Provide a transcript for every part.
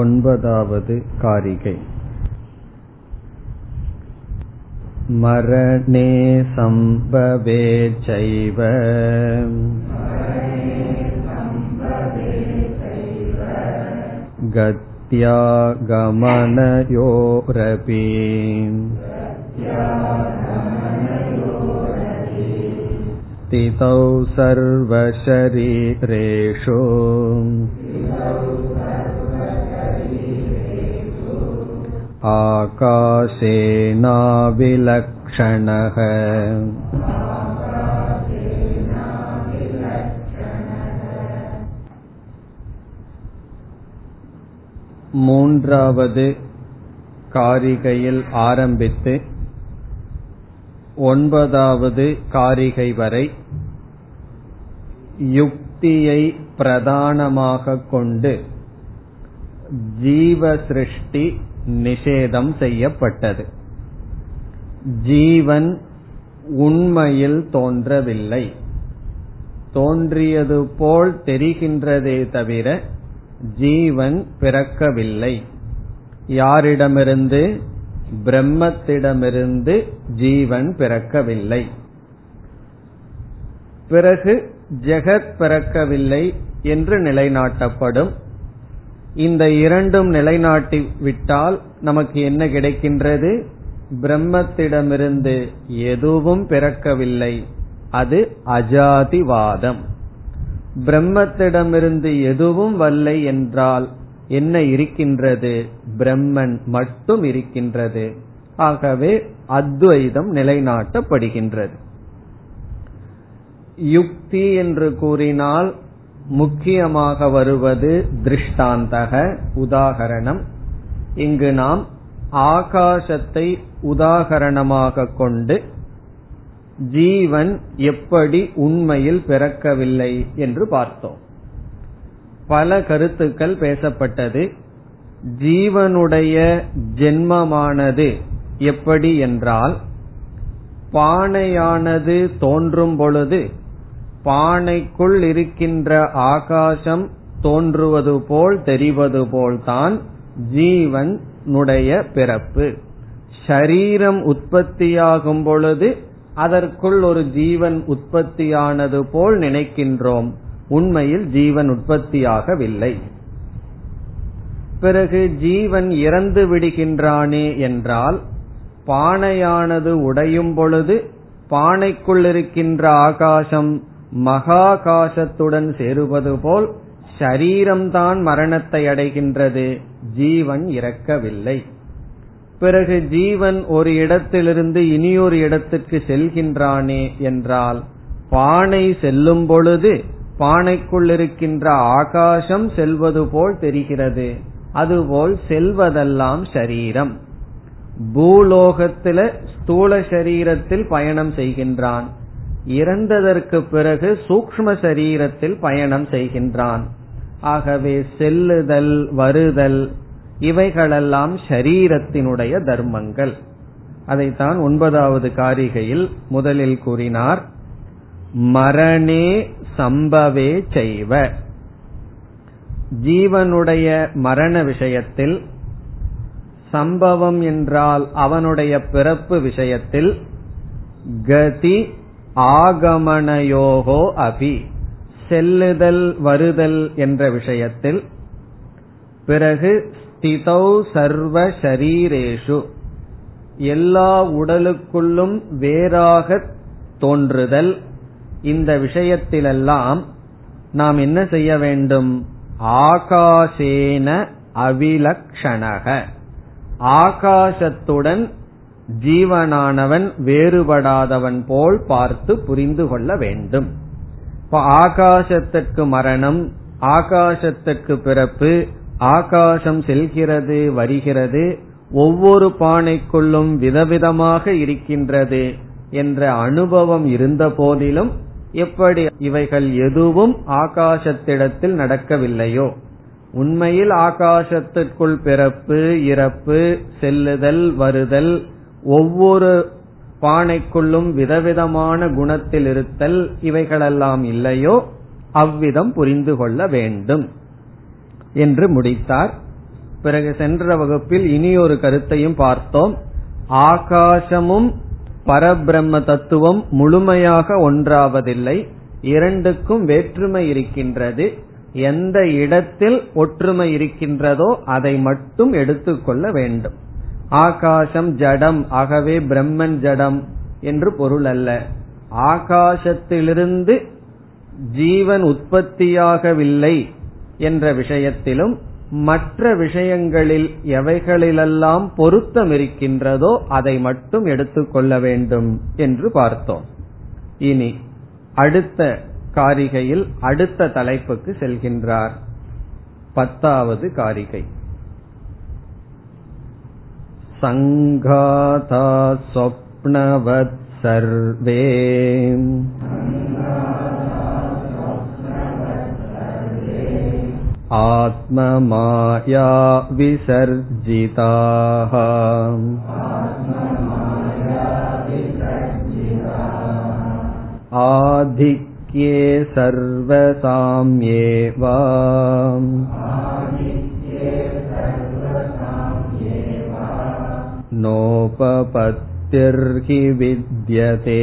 ஒன்பதாவது कारिकै मरणे सम्भवे चैव गत्यागमनयोरपि स्थितौ सर्वशरीरेषु आकाशेनाविलक्षणः மூன்றாவது காரிகையில் ஆரம்பித்து ஒன்பதாவது காரிகை வரை யுக்தியை பிரதானமாக கொண்டு ஜீவ சிருஷ்டி நிஷேதம் செய்யப்பட்டது. ஜீவன் உண்மையில் தோன்றவில்லை. தோன்றியது போல் தெரிகின்றதே தவிர ஜீவன் பிறக்கவில்லை. யாரிடமிருந்து? பிரம்மத்திடமிருந்து ஜீவன் பிறக்கவில்லை. பிறகு ஜெகத் பிறக்கவில்லை என்று நிலைநாட்டப்படும். இந்த இரண்டும் நிலைநாட்டி விட்டால் நமக்கு என்ன கிடைக்கின்றது? பிரம்மத்திடமிருந்து எதுவும் பிறக்கவில்லை. அது அஜாதிவாதம். பிரம்மத்திடமிருந்து எதுவும் வல்லை என்றால் என்ன இருக்கின்றது? பிரம்மன் மட்டும் இருக்கின்றது. ஆகவே அத்வைதம் நிலைநாட்டப்படுகின்றது. யுக்தி என்று கூறினால் முக்கியமாக வருவது திருஷ்டாந்தக உதாகரணம். இங்கு நாம் ஆகாசத்தை உதாகரணமாக கொண்டு ஜீவன் எப்படி உண்மையில் பிறக்கவில்லை என்று பார்த்தோம். பல கருத்துக்கள் பேசப்பட்டது. ஜீவனுடைய ஜென்மமானது எப்படி என்றால் பானையானது தோன்றும் பொழுது பானைக்குள் இருக்கின்ற ஆகாசம் தோன்றுவது போல் தெரிவது போல்தான் ஜீவனுடைய பிறப்பு. ஷரீரம் உற்பத்தியாகும் பொழுது அதற்குள் ஒரு ஜீவன் உற்பத்தியானது போல் நினைக்கின்றோம். உண்மையில் ஜீவன் உற்பத்தியாகவில்லை. பிறகு ஜீவன் இறந்து விடுகின்றானே என்றால் பானையானது உடையும் பொழுது பானைக்குள் இருக்கின்ற ஆகாசம் மகாகாசத்துடன் சேருவது போல் சரீரம்தான் மரணத்தை அடைகின்றது. ஜீவன் இறக்கவில்லை. பிறகு ஜீவன் ஒரு இடத்திலிருந்து இனியொரு இடத்திற்கு செல்கின்றானே என்றால் பானை செல்லும் பொழுது பானைக்குள் இருக்கின்ற ஆகாசம் செல்வது போல் தெரிகிறது. அதுபோல் செல்வதெல்லாம் சரீரம். பூலோகத்தில ஸ்தூல சரீரத்தில் பயணம் செய்கின்றான். இறந்ததற்கு பிறகு சூக்ம சரீரத்தில் பயணம் செய்கின்றான். ஆகவே செல்லுதல் வருதல் இவைகளெல்லாம் ஷரீரத்தினுடைய தர்மங்கள். அதைத்தான் ஒன்பதாவது காரிகையில் முதலில் கூறினார். மரணே சம்பவே செய்வ. ஜீவனுடைய மரண விஷயத்தில் சம்பவம் என்றால் அவனுடைய பிறப்பு விஷயத்தில் கதி ஆகமனயோகோ அபி. செல்லுதல் வருதல் என்ற விஷயத்தில் பிறகு ஸ்திதௌ சர்வ ஷரீரேஷு. எல்லா உடலுக்குள்ளும் வேறாக தோன்றுதல். இந்த விஷயத்திலெல்லாம் நாம் என்ன செய்ய வேண்டும்? ஆகாசேன அவிலக்ஷணக. ஆகாசத்துடன் ஜீவனானவன் வேறுபடாதவன் போல் பார்த்து புரிந்து கொள்ள வேண்டும். இப்ப ஆகாசத்துக்கு மரணம் ஆகாசத்துக்கு பிறப்பு ஆகாசம் செல்கிறது வருகிறது ஒவ்வொரு பானைக்குள்ளும் விதவிதமாக இருக்கின்றது என்ற அனுபவம் இருந்த போதிலும் எப்படி இவைகள் எதுவும் ஆகாசத்திடத்தில் நடக்கவில்லையோ? உண்மையில் ஆகாசத்திற்குள் பிறப்பு இறப்பு செல்லுதல் வருதல் ஒவ்வொரு பானைக்குள்ளும் விதவிதமான குணத்தில் இருத்தல் இவைகளெல்லாம் இல்லையோ அவ்விதம் புரிந்து கொள்ள வேண்டும் என்று முடித்தார். பிறகு சென்ற வகுப்பில் இனி ஒரு கருத்தையும் பார்த்தோம். ஆகாசமும் பரபிரம்ம தத்துவம் முழுமையாக ஒன்றாவதில்லை. இரண்டுக்கும் வேற்றுமை இருக்கின்றது. எந்த இடத்தில் ஒற்றுமை இருக்கின்றதோ அதை மட்டும் எடுத்துக்கொள்ள வேண்டும். ஆகாசம் ஜடம் ஆகவே பிரம்மன் ஜடம் என்று பொருள் அல்ல. ஆகாசத்திலிருந்து ஜீவன் உற்பத்தியாகவில்லை என்ற விஷயத்திலும் மற்ற விஷயங்களில் எவைகளிலெல்லாம் பொருத்தம் இருக்கின்றதோ அதை மட்டும் எடுத்துக்கொள்ள வேண்டும் என்று பார்த்தோம். இனி அடுத்த காரிகையில் அடுத்த தலைப்புக்கு செல்கின்றார். பத்தாவது காரிகை. सङ्घाता स्वप्नवत् सर्वे आत्ममाया विसर्जिताः आधिक्ये सर्वसाम्येव नोपपत्तिर्हि विद्यते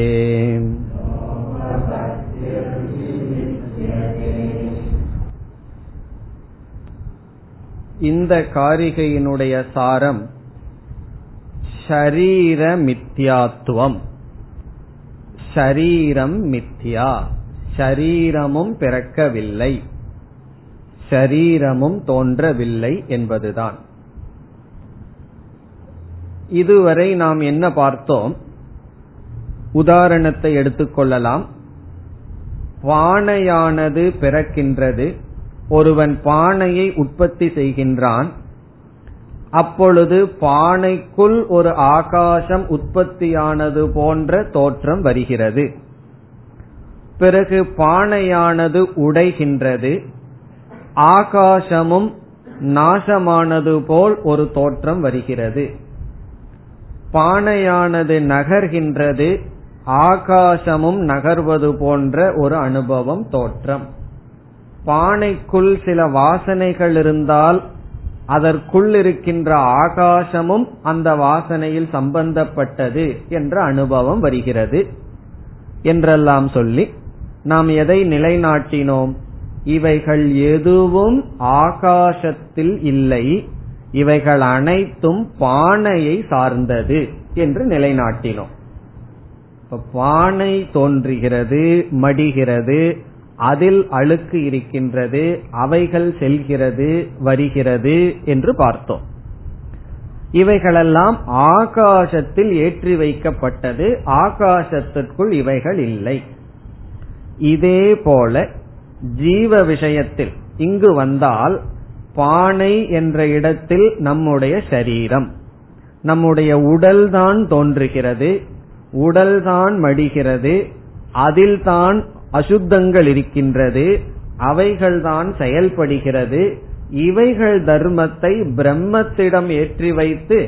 இந்த காரிகையினுடைய சாரம் ஷரீர மித்யாத்துவம் ஷரீரம் மித்யா ஷரீரமும் பிறக்கவில்லை ஷரீரமும் தோன்றவில்லை என்பதுதான் இதுவரை நாம் என்ன பார்த்தோம்? உதாரணத்தை எடுத்துக்கொள்ளலாம் பானையானது பிறக்கின்றது. ஒருவன் பானையை உற்பத்தி செய்கின்றான். அப்பொழுது பானைக்குள் ஒரு ஆகாசம் உற்பத்தியானது போன்ற தோற்றம் வருகிறது. பிறகு பானையானது உடைகின்றது. ஆகாசமும் நாசமானது போல் ஒரு தோற்றம் வருகிறது. பானையானது நகர்கின்றது ஆகாசமும் நகர்வது போன்ற ஒரு அனுபவம் தோற்றம். பானைக்குள் சில வாசனைகள் இருந்தால் அதற்குள் இருக்கின்ற ஆகாசமும் அந்த வாசனையில் சம்பந்தப்பட்டது என்ற அனுபவம் வருகிறது என்றெல்லாம் சொல்லி நாம் எதை நிலைநாட்டினோம்? இவைகள் எதுவும் ஆகாசத்தில் இல்லை இவைகள் அனைத்தும் பானையை சார்ந்தது என்று நிலைநாட்டினோம். பானை தோன்றுகிறது மடிகிறது அதில் அழுக்கு இருக்கின்றது அவைகள் செல்கிறது வருகிறது என்று பார்த்தோம். இவைகளெல்லாம் ஆகாசத்தில் ஏற்றி வைக்கப்பட்டது ஆகாசத்திற்குள் இவைகள் இல்லை. இதே போல ஜீவ விஷயத்தில் இங்கு வந்தால் பானை என்ற இடத்தில் நம்முடைய சரீரம். நம்முடைய உடல் தான் தோன்றுகிறது உடல் தான் மடிகிறது அதில் தான் அசுத்தங்கள் இருக்கின்றது அவைகள்தான் செயல்படுகிறது இவைகள் தர்மத்தை பிரம்மத்திடம் ஏற்றி வைத்து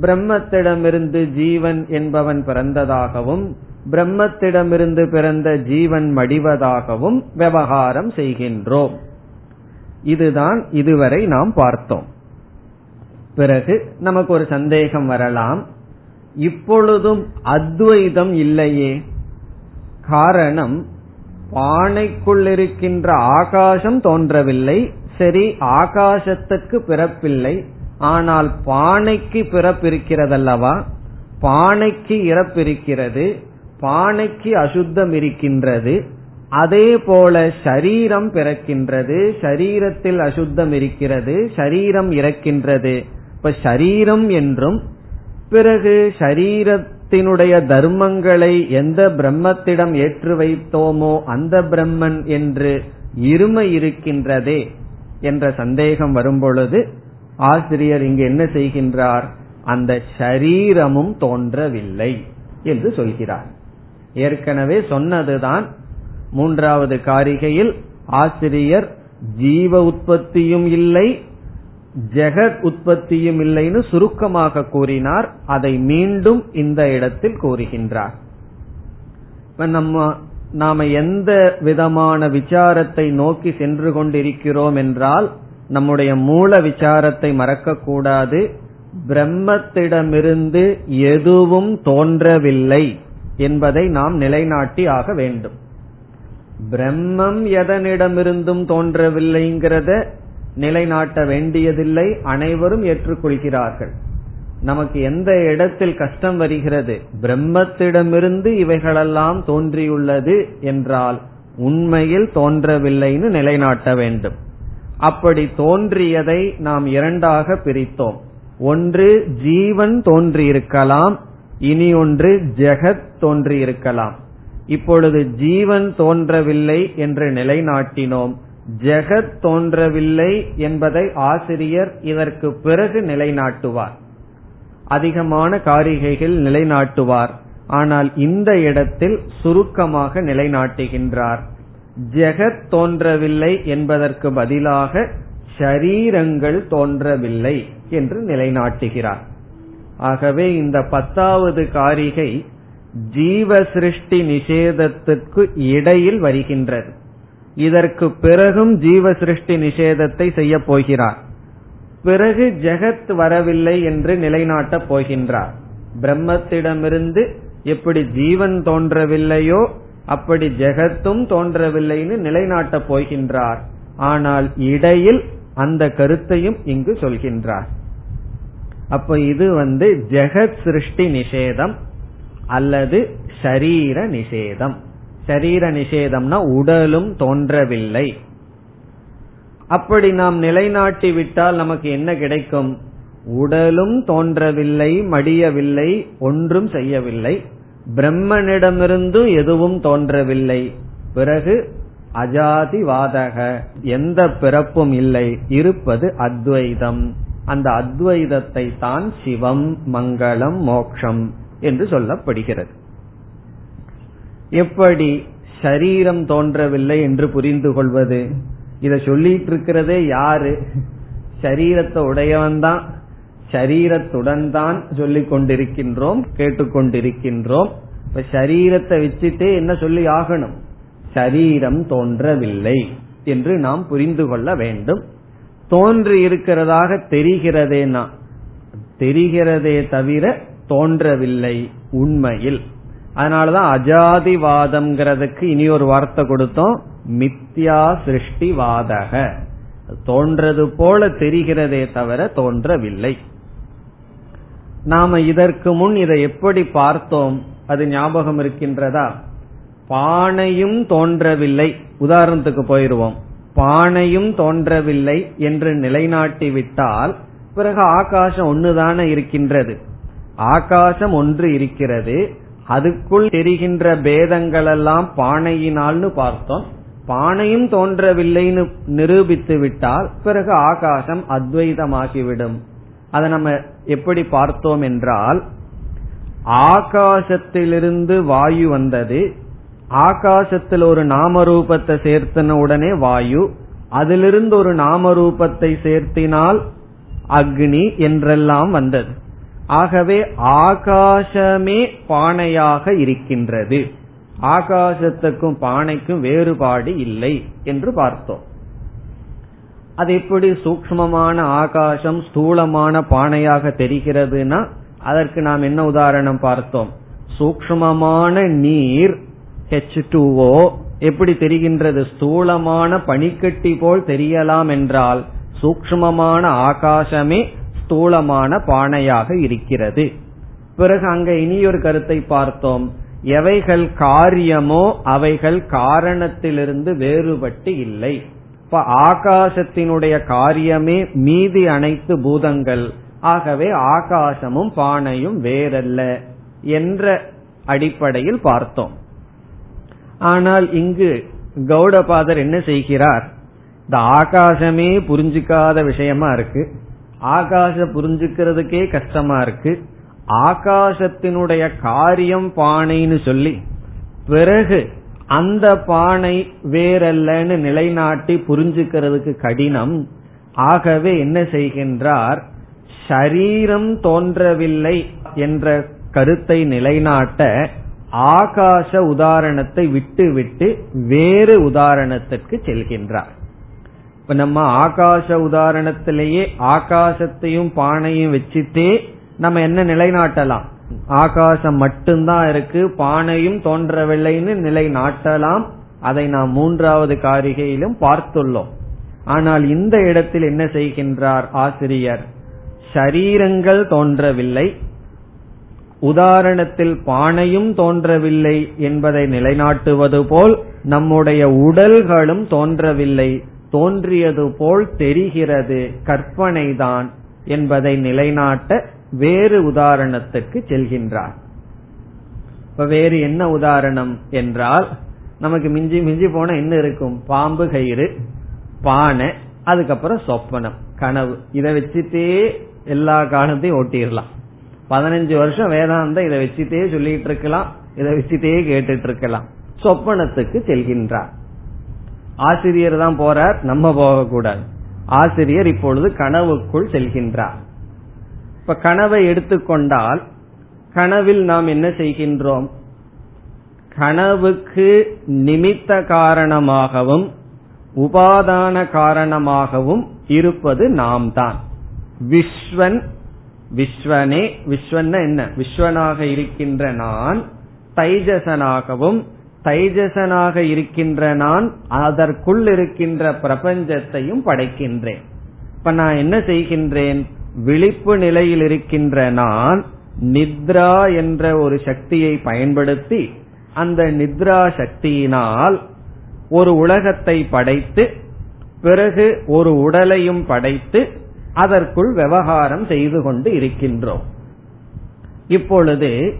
பிரம்மத்திடமிருந்து ஜீவன் என்பவன் பிறந்ததாகவும் பிரம்மத்திடமிருந்து பிறந்த ஜீவன் மடிவதாகவும் விவகாரம் செய்கின்றோம். இதுதான் இதுவரை நாம் பார்த்தோம். பிறகு நமக்கு ஒரு சந்தேகம் வரலாம். இப்பொழுதும் அத்வைதம் இல்லையே. காரணம் பானைக்குள் இருக்கின்ற ஆகாசம் தோன்றவில்லை. சரி ஆகாசத்துக்கு பிறப்பில்லை. ஆனால் பானைக்கு பிறப்பிருக்கிறதல்லவா? பானைக்கு இறப்பிருக்கிறது. பானைக்கு அசுத்தம் இருக்கின்றது. அதே போல சரீரம் பிறக்கின்றது சரீரத்தில் அசுத்தம் இருக்கிறது சரீரம் இறக்கின்றது. இப்ப சரீரம் என்றும் பிறகு சரீரத்தினுடைய தர்மங்களை எந்த பிரம்மத்திடம் ஏற்று வைத்தோமோ அந்த பிரம்மன் என்று இருமை இருக்கின்றதே என்ற சந்தேகம் வரும்பொழுது ஆசிரியர் இங்கு என்ன செய்கின்றார்? அந்த ஷரீரமும் தோன்றவில்லை என்று சொல்கிறார். ஏற்கனவே சொன்னதுதான் மூன்றாவது காரிகையில் ஆசிரியர் ஜீவ உற்பத்தியும் இல்லை ஜெகத் உற்பத்தியும் இல்லைன்னு சுருக்கமாக கூறினார். அதை மீண்டும் இந்த இடத்தில் கூறுகின்றார். நம்ம நாம எந்த விதமான விசாரத்தை நோக்கி சென்று கொண்டிருக்கிறோம் என்றால் நம்முடைய மூல விசாரத்தை மறக்கக்கூடாது. பிரம்மத்திடமிருந்து எதுவும் தோன்றவில்லை என்பதை நாம் நிலைநாட்டி ஆக வேண்டும். பிரம்மம் எதனிடமிருந்தும் தோன்றவில்லைங்கிறத நிலைநாட்ட வேண்டியதில்லை. அனைவரும் ஏற்றுக்கொள்கிறார்கள். நமக்கு எந்த இடத்தில் கஷ்டம் வருகிறது? பிரம்மத்திடமிருந்து இவைகளெல்லாம் தோன்றியுள்ளது என்றால் உண்மையில் தோன்றவில்லைன்னு நிலைநாட்ட வேண்டும். அப்படி தோன்றியதை நாம் இரண்டாக பிரித்தோம். ஒன்று ஜீவன் தோன்றியிருக்கலாம் இனி ஒன்று ஜெகத் தோன்றியிருக்கலாம். இப்பொழுது ஜீவன் தோன்றவில்லை என்று நிலைநாட்டினோம். ஜெகத் தோன்றவில்லை என்பதை ஆசிரியர் இதற்கு பிறகு நிலைநாட்டுவார். அதிகமான காரிகைகள் நிலைநாட்டுவார். ஆனால் இந்த இடத்தில் சுருக்கமாக நிலைநாட்டுகின்றார். ஜெகத் தோன்றவில்லை என்பதற்கு பதிலாக ஷரீரங்கள் தோன்றவில்லை என்று நிலைநாட்டுகிறார். ஆகவே இந்த பத்தாவது காரிகை ஜீவ சிருஷ்டி நிஷேதத்திற்கு இடையில் வருகின்றது. இதற்கு பிறகும் ஜீவ சிருஷ்டி நிஷேதத்தை செய்ய போகிறார். பிறகு ஜெகத் வரவில்லை என்று நிலைநாட்டப் போகின்றார். பிரம்மத்திடமிருந்து எப்படி ஜீவன் தோன்றவில்லையோ அப்படி ஜெகத்தும் தோன்றவில்லைன்னு நிலைநாட்டப் போகின்றார். ஆனால் இடையில் அந்த கருத்தையும் இங்கு சொல்கின்றார். அப்ப இது வந்து ஜெகத் சிருஷ்டி நிஷேதம். அல்லது சரீர நிஷேதம். சரீர நிஷேதம்னா உடலும் தோன்றவில்லை. அப்படி நாம் நிலைநாட்டி விட்டால் நமக்கு என்ன கிடைக்கும்? உடலும் தோன்றவில்லை மடியவில்லை ஒன்றும் செய்யவில்லை. பிரம்மனிடமிருந்து எதுவும் தோன்றவில்லை. பிறகு அஜாதிவாதக எந்த பிறப்பும் இல்லை இருப்பது அத்வைதம். அந்த அத்வைதத்தை தான் சிவம் மங்களம் மோக்ஷம். என்று சொல்லப்படுகிறது. எப்படி சரீரம் தோன்றவில்லை என்று புரிந்து கொள்வது? இதை சொல்லிட்டு இருக்கிறதே யாரு? சரீரத்தை உடையவன் தான் சரீரத்துடன் தான் சொல்லிக் கொண்டிருக்கின்றோம் கேட்டுக்கொண்டிருக்கின்றோம் இப்ப சரீரத்தை வச்சுட்டே என்ன சொல்லி ஆகணும்? சரீரம் தோன்றவில்லை என்று நாம் புரிந்து கொள்ள வேண்டும். தோன்றி இருக்கிறதாக தெரிகிறதேனா? தெரிகிறதே தவிர தோன்றவில்லை உண்மையில். அதனாலதான் அஜாதிவாதம்ங்கிறதுக்கு இனி ஒரு வார்த்தை கொடுத்தோம். மித்யா சிருஷ்டிவாதக. தோன்றது போல தெரிகிறதே தவிர தோன்றவில்லை. நாம இதற்கு முன் இதை எப்படி பார்த்தோம்? அது ஞாபகம் இருக்கின்றதா? பானையும் தோன்றவில்லை. உதாரணத்துக்கு போயிருவோம். பானையும் தோன்றவில்லை என்று நிலைநாட்டி விட்டால் பிறகு ஆகாசம் ஒண்ணுதானே இருக்கின்றது. ஆகாசம் ஒன்று இருக்கிறது. அதுக்குள் தெரிகின்ற பேதங்கள் எல்லாம் பானையினால்னு பார்த்தோம். பானையும் தோன்றவில்லைன்னு நிரூபித்து விட்டால் பிறகு ஆகாசம் அத்வைதமாகிவிடும். அதை நம்ம எப்படி பார்த்தோம் என்றால் ஆகாசத்திலிருந்து வாயு வந்தது. ஆகாசத்தில் ஒரு நாமரூபத்தை சேர்த்தன உடனே வாயு. அதிலிருந்து ஒரு நாமரூபத்தை சேர்த்தினால் அக்னி என்றெல்லாம் வந்தது. ஆகவே ஆகாசமே பானையாக இருக்கின்றது. ஆகாசத்துக்கும் பானைக்கும் வேறுபாடு இல்லை என்று பார்த்தோம். அது எப்படி சூக்மமான ஆகாசம் ஸ்தூலமான பானையாக தெரிகிறதுனா அதற்கு நாம் என்ன உதாரணம் பார்த்தோம்? சூக்மமான நீர் ஹெச் டூஓ எப்படி தெரிகின்றது? ஸ்தூலமான பனிக்கட்டி போல் தெரியலாம் என்றால் சூக்மமான ஆகாசமே ஸ்தூலமான பானையாக இருக்கிறது. பிறகு அங்க இனியொரு கருத்தை பார்த்தோம். எவைகள் காரியமோ அவைகள் காரணத்திலிருந்து வேறுபட்டு இல்லை. இப்ப ஆகாசத்தினுடைய காரியமே மீதி அனைத்து பூதங்கள். ஆகவே ஆகாசமும் பானையும் வேறல்ல என்ற அடிப்படையில் பார்த்தோம். ஆனால் இங்கு கௌடபாதர் என்ன செய்கிறார்? இந்த ஆகாசமே புரிஞ்சுக்காத விஷயமா இருக்கு. ஆகாச புரிஞ்சுக்கிறதுக்கே கஷ்டமா இருக்கு. ஆகாசத்தினுடைய காரியம் பானைன்னு சொல்லி பிறகு அந்த பானை வேறல்லன்னு நிலைநாட்டி புரிஞ்சுக்கிறதுக்கு கடினம். ஆகவே என்ன செய்கின்றார்? ஷரீரம் தோன்றவில்லை என்ற கருத்தை நிலைநாட்ட ஆகாச உதாரணத்தை விட்டுவிட்டு வேறு உதாரணத்திற்கு செல்கின்றார். இப்ப நம்ம ஆகாச உதாரணத்திலேயே ஆகாசத்தையும் பானையும் வச்சுட்டே நம்ம என்ன நிலைநாட்டலாம்? ஆகாசம் மட்டும்தான் இருக்கு பானையும் தோன்றவில்லைன்னு நிலை நாட்டலாம் அதை நாம் மூன்றாவது காரிகையிலும் பார்த்துள்ளோம். ஆனால் இந்த இடத்தில் என்ன செய்கின்றார் ஆசிரியர்? சரீரங்கள் தோன்றவில்லை. உதாரணத்தில் பானையும் தோன்றவில்லை என்பதை நிலைநாட்டுவது போல் நம்முடைய உடல்களும் தோன்றவில்லை. தோன்றியது போல் தெரிகிறது கற்பனைதான் என்பதை நிலைநாட்ட வேறு உதாரணத்துக்கு செல்கின்றார். இப்ப வேறு என்ன உதாரணம் என்றால் நமக்கு மிஞ்சி மிஞ்சி போன என்ன இருக்கும்? பாம்பு கயிறு பானை அதுக்கப்புறம் சொப்பனம் கனவு. இதை வச்சுட்டே எல்லா காலத்தையும் ஓட்டிடலாம். பதினஞ்சு வருஷம் வேதாந்தம் இதை வச்சுட்டே சொல்லிட்டு இருக்கலாம் இதை வச்சுட்டே கேட்டுட்டு இருக்கலாம். சொப்பனத்துக்கு செல்கின்றார். ஆசிரியர் தான் போறார் நம்ம போகக்கூடாது. ஆசிரியர் இப்பொழுது கனவுக்குள் செல்கின்றார். இப்ப கனவை எடுத்துக்கொண்டால் கனவில் நாம் என்ன செய்கின்றோம்? கனவுக்கு நிமித்த காரணமாகவும் உபாதான காரணமாகவும் இருப்பது நாம் தான் விஸ்வன் விஸ்வனே விஸ்வன் என்ன? விஸ்வனாக இருக்கின்ற நான் தைஜசனாகவும் தைஜசனாக இருக்கின்ற நான் அதற்குள் இருக்கின்ற பிரபஞ்சத்தையும் படைக்கின்றேன். இப்ப நான் என்ன செய்கின்றேன்? விழிப்பு நிலையில் இருக்கின்ற நான் நித்ரா என்ற ஒரு சக்தியை பயன்படுத்தி அந்த நித்ரா சக்தியினால் ஒரு உலகத்தை படைத்து பிறகு ஒரு உடலையும் படைத்து அதற்குள் விவகாரம் செய்து கொண்டு இருக்கின்றோம். இப்பொழுது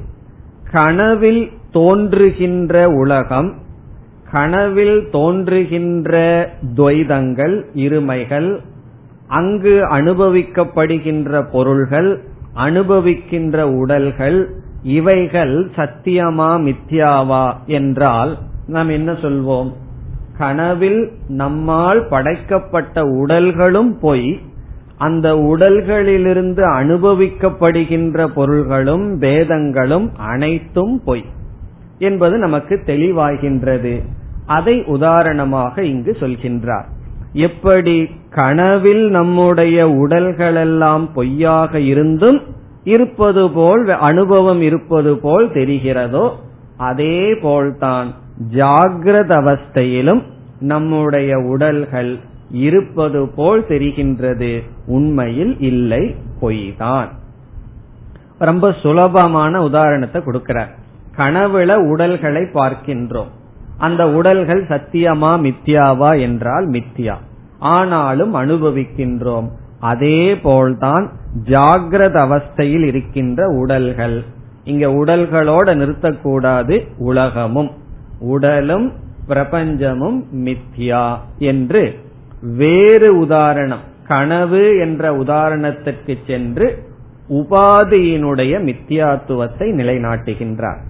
கனவில் தோன்றுகின்ற உலகம் கனவில் தோன்றுகின்ற துவைதங்கள் இருமைகள் அங்கு அனுபவிக்கப்படுகின்ற பொருள்கள் அனுபவிக்கின்ற உடல்கள் இவைகள் சத்தியமா மித்யாவா என்றால் நாம் என்ன சொல்வோம்? கனவில் நம்மால் படைக்கப்பட்ட உடல்களும் பொய் அந்த உடல்களிலிருந்து அனுபவிக்கப்படுகின்ற பொருள்களும் வேதங்களும் அனைத்தும் பொய். என்பது நமக்கு தெளிவாகின்றது. அதை உதாரணமாக இங்கு சொல்கின்றார். எப்படி கனவில் நம்முடைய உடல்களெல்லாம் பொய்யாக இருந்தும் இருப்பது போல் அனுபவம் இருப்பது போல் தெரிகிறதோ அதே போல்தான் ஜாகிரத அவஸ்தையிலும் நம்முடைய உடல்கள் இருப்பது போல் தெரிகின்றது. உண்மையில் இல்லை பொய்தான். ரொம்ப சுலபமான உதாரணத்தை கொடுக்கிறார். கனவுல உடல்களை பார்க்கின்றோம். அந்த உடல்கள் சத்தியமா மித்யாவா என்றால் மித்யா. ஆனாலும் அனுபவிக்கின்றோம். அதே போல்தான் ஜாகிரத அவஸ்தையில் இருக்கின்ற உடல்கள். இங்க உடல்களோட நிறுத்தக்கூடாது உலகமும். உடலும் பிரபஞ்சமும் மித்யா என்று வேறு உதாரணம் கனவு என்ற உதாரணத்திற்கு சென்று உபாதியினுடைய மித்தியாத்துவத்தை நிலைநாட்டுகின்றார்.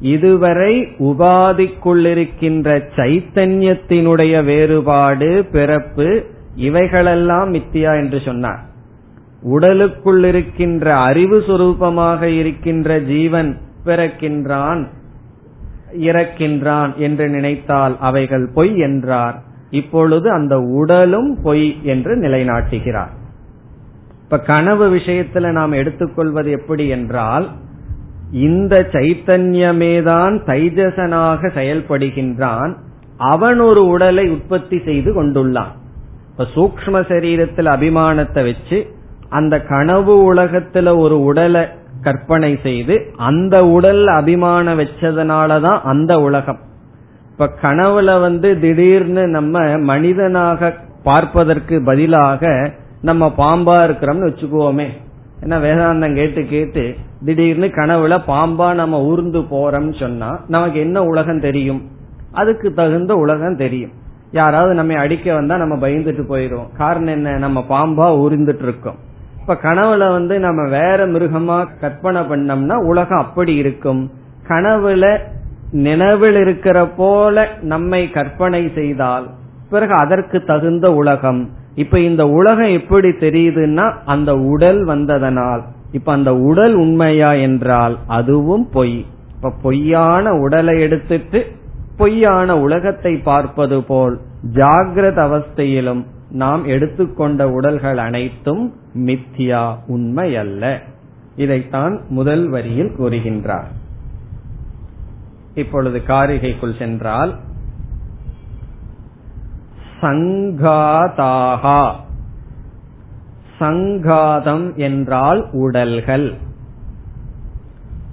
இதுவரை உபாதிக்குள்ளிருக்கின்ற சைத்தன்யத்தினுடைய வேறுபாடு பிறப்பு இவைகளெல்லாம் மித்தியா என்று சொன்னார். உடலுக்குள் இருக்கின்ற அறிவு சுரூபமாக இருக்கின்ற ஜீவன் பிறக்கின்றான் இறக்கின்றான் என்று நினைத்தால் அவைகள் பொய் என்றார். இப்பொழுது அந்த உடலும் பொய் என்று நிலைநாட்டுகிறார். இப்ப கனவு விஷயத்துல நாம் எடுத்துக்கொள்வது எப்படி என்றால் இந்த சைத்தன்யமேதான் தைஜசனாக செயல்படுகின்றான். அவன் ஒரு உடலை உற்பத்தி செய்து கொண்டுள்ளான். இப்ப சூக்ம சரீரத்தில் அபிமானத்தை வச்சு அந்த கனவு உலகத்துல ஒரு உடலை கற்பனை செய்து அந்த உடல் அபிமானம் வச்சதுனாலதான் அந்த உலகம். இப்ப கனவுல வந்து திடீர்னு நம்ம மனிதனாக பார்ப்பதற்கு பதிலாக நம்ம பாம்பா இருக்கிறோம்னு வச்சுக்குவோமே. ஏன்னா வேதாந்தம் கேட்டு கேட்டு திடீர்னு கனவுல பாம்பா நம்ம ஊர்ந்து போறோம்னு சொன்னா நமக்கு என்ன உலகம் தெரியும்? அதுக்கு தகுந்த உலகம் தெரியும். யாராவது நம்ம அடிக்க வந்தா நம்ம பயந்துட்டு போயிரும் காரணம் என்ன? நம்ம பாம்பா உறிந்துட்டு இருக்கோம் இப்ப கனவுல வந்து நம்ம வேற மிருகமா கற்பனை பண்ணோம்னா உலகம் அப்படி இருக்கும். கனவுல நினைவில் இருக்கிற போல நம்மை கற்பனை செய்தால் பிறகு அதற்கு தகுந்த உலகம். இப்ப இந்த உலகம் எப்படி தெரியுதுன்னா அந்த உடல் வந்ததனால். இப்ப அந்த உடல் உண்மையா என்றால் அதுவும் பொய். இப்ப பொய்யான உடலை எடுத்துட்டு பொய்யான உலகத்தை பார்ப்பது போல் ஜாகிரத அவஸ்தையிலும் நாம் எடுத்துக்கொண்ட உடல்கள் அனைத்தும் மித்தியா உண்மை அல்ல இதைத்தான் முதல் வரியில் கூறுகின்றார். இப்பொழுது காரிகைக்குள் சென்றால் சங்காதாகா. சங்காதம் என்றால் உடல்கள்.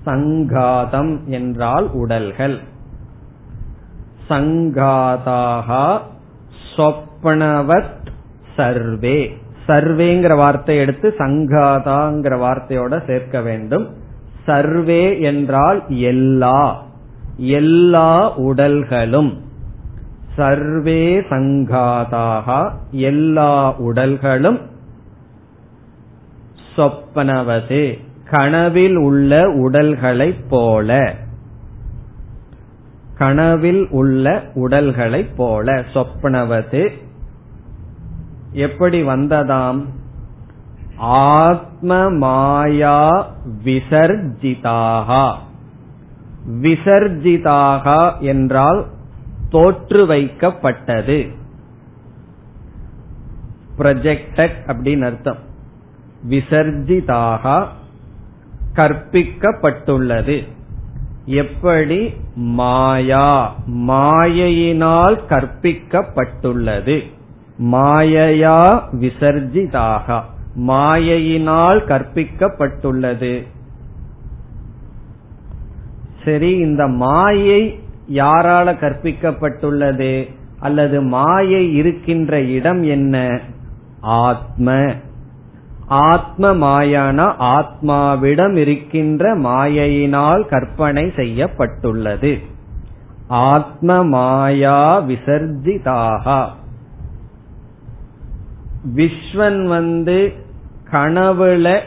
சங்காதம் என்றால் உடல்கள். சங்காதாகா சொப்னவத் சர்வே. சர்வேங்கிற வார்த்தை எடுத்து சங்காதாங்கிற வார்த்தையோட சேர்க்க வேண்டும். சர்வே என்றால் எல்லா. எல்லா உடல்களும். சர்வே சங்காதாக எல்லா உடல்களும். சொப்பனவது. கனவில் உள்ள உடல்களைப் போல. கனவில் உள்ள உடல்களைப் போல. சொப்பனவது. எப்படி வந்ததாம்? ஆத்ம மாயா விசர்ஜிதாகா. விசர்ஜிதாகா என்றால் தோற்று வைக்கப்பட்டது. ப்ரொஜெக்டட் அப்படின்னு அர்த்தம். விசர்ஜிதாக கற்பிக்கப்பட்டுள்ளது. எப்படி? மாயா. மாயையினால் கற்பிக்கப்பட்டுள்ளது. மாயையா விசர்ஜிதாக. மாயையினால் கற்பிக்கப்பட்டுள்ளது. சரி இந்த மாயை யாரால கற்பிக்கப்பட்டுள்ளது? அல்லது மாயை இருக்கின்ற இடம் என்ன? ஆத்ம. ஆத்ம மாயான ஆத்மாவிடம் இருக்கின்ற மாயையினால் கற்பனை செய்யப்பட்டுள்ளது. ஆத்ம மாயா விசர்ஜிதாக. விஸ்வன் வந்து கனவுல